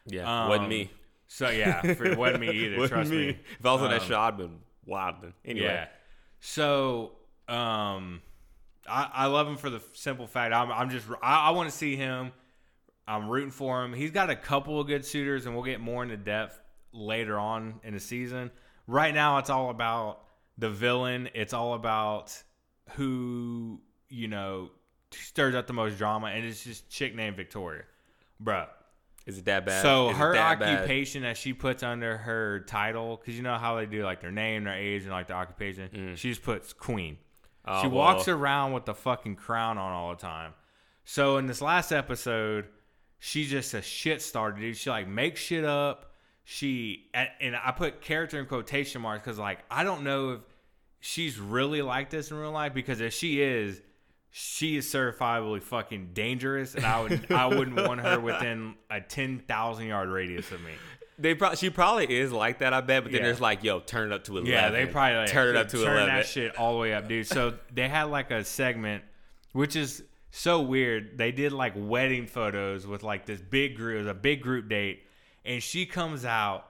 yeah, wasn't um, me. So yeah, for, wasn't me either. Wasn't trust me. If I was on that Um, show, I'd been wilding. Anyway. Yeah. So, um, I, I love him for the simple fact I'm, I'm just I, I want to see him. I'm rooting for him. He's got a couple of good suitors, and we'll get more into depth later on in the season. Right now, it's all about the villain. It's all about who you know stirs up the most drama, and it's just chick named Victoria, bruh. Is it that bad? So Is her that bad? occupation that she puts under her title, because you know how they do like their name, their age, and like the occupation. Mm. She just puts queen. Oh, she well. walks around with the fucking crown on all the time. So in this last episode, she's just a shit starter, dude. She like makes shit up. She and, I put character in quotation marks because like I don't know if she's really like this in real life because if she is, she is certifiably fucking dangerous, and I would I wouldn't want her within a ten thousand yard radius of me. They probably she probably is like that. I bet, but then Yeah. there's like, yo, turn it up to eleven. Yeah, they probably like, turn it up to turn eleven. that shit all the way up, dude. So they had like a segment, which is so weird. They did like wedding photos with like this big group, it was a big group date, and she comes out,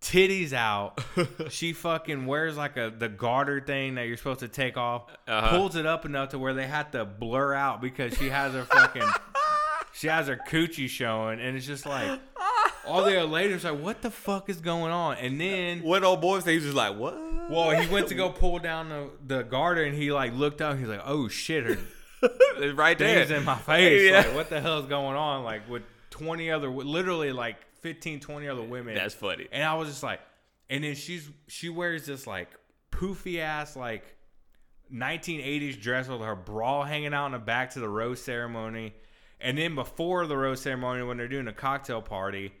titties out. she fucking wears like a the garter thing that you're supposed to take off, Uh-huh. pulls it up enough to where they had to blur out because she has her fucking. She has her coochie showing, and it's just like all the other ladies are like, "What the fuck is going on?" And then What old boy say? He's just like, what? well, he went to go pull down the, the garter and he like looked up. He's like, "Oh shit, her right there. thing's in my face. Yeah. Like, what the hell is going on?" Like with twenty other, literally like 15, 20 other women. That's funny. And I was just like, and then she's she wears this like poofy ass like 1980s dress with her bra hanging out in the back to the rose ceremony. And then before the rose ceremony, when they're doing a cocktail party,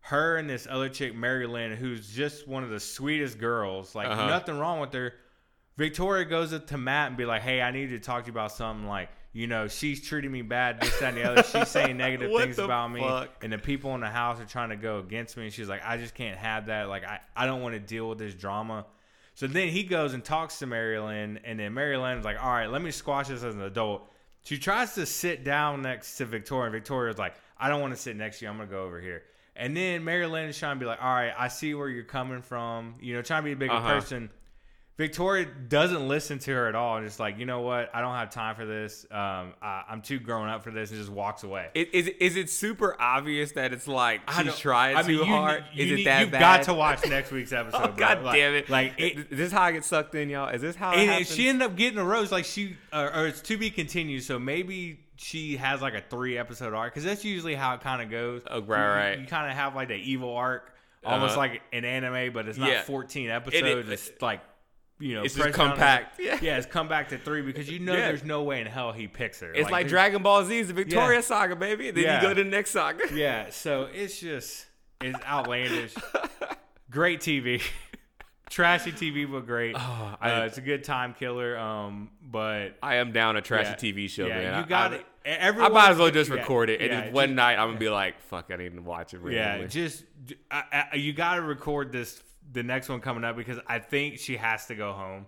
her and this other chick, Marylynn, who's just one of the sweetest girls, like Uh-huh. nothing wrong with her. Victoria goes up to Matt and be like, "Hey, I need to talk to you about something. Like, you know, she's treating me bad, this, that, and the other. She's saying negative things about me, and the people in the house are trying to go against me. And she's like, I just can't have that. Like, I, I don't want to deal with this drama. So then he goes and talks to Marylynn, and then Marylynn's like, All right, let me squash this as an adult. She tries to sit down next to Victoria, and Victoria's like, I don't want to sit next to you. I'm gonna go over here. And then Marylynn is trying to be like, All right, I see where you're coming from. You know, trying to be a bigger Uh-huh. person. Victoria doesn't listen to her at all, and just like, you know what, I don't have time for this. Um, I, I'm too grown up for this, and just walks away. Is, is, is it super obvious that it's like she's trying I mean, too you- hard? you is it that You've bad? got to watch next week's episode. Oh bro. god Like- damn it! Like Is it, this how I get sucked in, y'all? Is this how? and she ended up getting a rose. Like she, uh, or it's to be continued. So maybe she has like a three episode arc because that's usually how it kind of goes. Oh, right, You- you, right. You, kind of have like the evil arc, almost Uh-huh. like an anime, but it's not Yeah. 14 episodes. it- it's like. You know, It's just pressed down compact. Yeah. yeah, it's come back to three because you know Yeah. there's no way in hell he picks her. It's like, there's- Dragon Ball Z, it's the Victoria Yeah. saga, baby. Then Yeah. you go to the next saga. Yeah, so it's just it's outlandish. great TV. Trashy TV, but great. Oh, I- uh, it's a good time killer. Um, but I am down a trashy yeah, TV show, yeah, man. you got I, it. I, might as well just yeah, record it, and yeah, just one night I'm gonna be like, "Fuck, I need to watch it." Yeah, just I, I, you got to record this the next one coming up because I think she has to go home.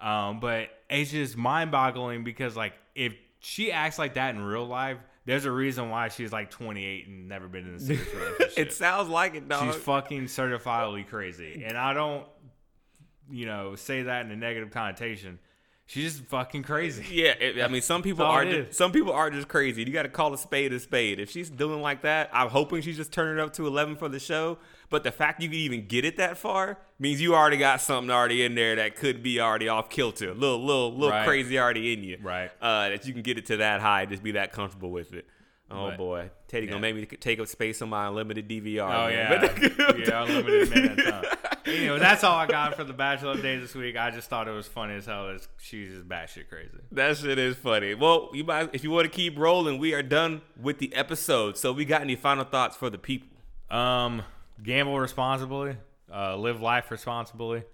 Um, but it's just mind boggling because like if she acts like that in real life, there's a reason why she's like 28 and never been in a serious relationship. it sounds like it, dog. She's fucking certifiably crazy. And I don't, you know, say that in a negative connotation. She's just fucking crazy. Yeah, it, I mean, some people are just, some people are just crazy. You got to call a spade a spade. If she's doing like that, I'm hoping she's just turning it up to 11 for the show. But the fact you can even get it that far means you already got something already in there that could be already off kilter, a little, little, little Right. crazy already in you. Right. Uh, that you can get it to that high, just be that comfortable with it. Oh But, boy, Teddy yeah. gonna make me take up space on my unlimited DVR. Oh man. yeah, yeah, unlimited minutes. Anyway, that's all I got for the Bachelor update this week. I just thought it was funny as hell. That she's just batshit crazy. That shit is funny. Well, you might if you want to keep rolling, we are done with the episode. So we got any final thoughts for the people? Um, gamble responsibly. Uh, live life responsibly.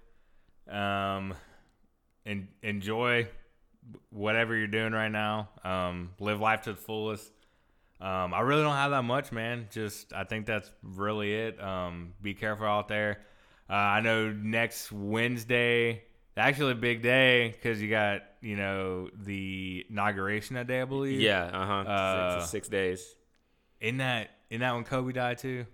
Um, and enjoy whatever you're doing right now. Um, live life to the fullest. Um, I really don't have that much, man. Just I think that's really it. Um, be careful out there. Uh, I know next Wednesday, actually a big day because you got you know the inauguration that day, I believe. Yeah, uh-huh. Uh, six, six days. In that in that when Kobe died too.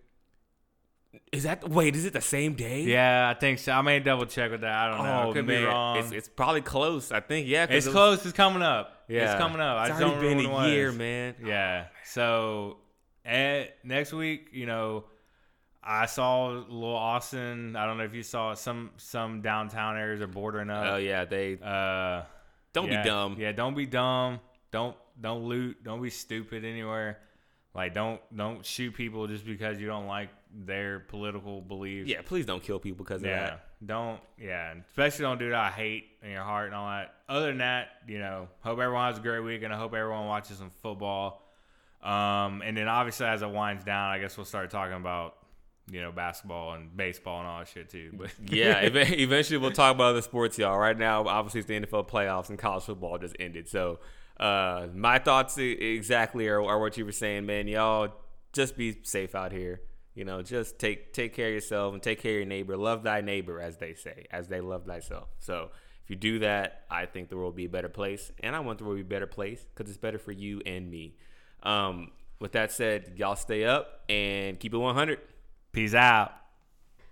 Is that wait? Is it the same day? Yeah, I think so. I may double check with that. I don't know. Oh Could man, be wrong. It's, it's probably close. I think. yeah. It's it was- close. It's coming up. Yeah, It's coming up. I It's just already don't been a year, man. Yeah. So, eh, next week, you know, I saw little Austin. I don't know if you saw it. some some downtown areas are bordering up. Oh yeah, they Uh, don't yeah, be dumb. Yeah, don't be dumb. Don't don't loot. Don't be stupid anywhere. Like don't don't shoot people just because you don't like their political beliefs. Yeah, please don't kill people because of Yeah. that. Don't yeah. Especially don't do that. I hate in your heart and all that. Other than that, you know, hope everyone has a great week and I hope everyone watches some football. Um, and then obviously as it winds down, I guess we'll start talking about, you know, basketball and baseball and all that shit too. But Yeah, ev- eventually we'll talk about other sports, y'all. Right now, obviously, it's the NFL playoffs and college football just ended. So, uh, my thoughts exactly are, are what you were saying, man. Y'all just be safe out here. You know, just take take care of yourself and take care of your neighbor. Love thy neighbor, as they say, as they love thyself. So, if you do that, I think the world will be a better place, and I want the world to be a better place because it's better for you and me. Um, with that said, y'all stay up and keep it 100. Peace out.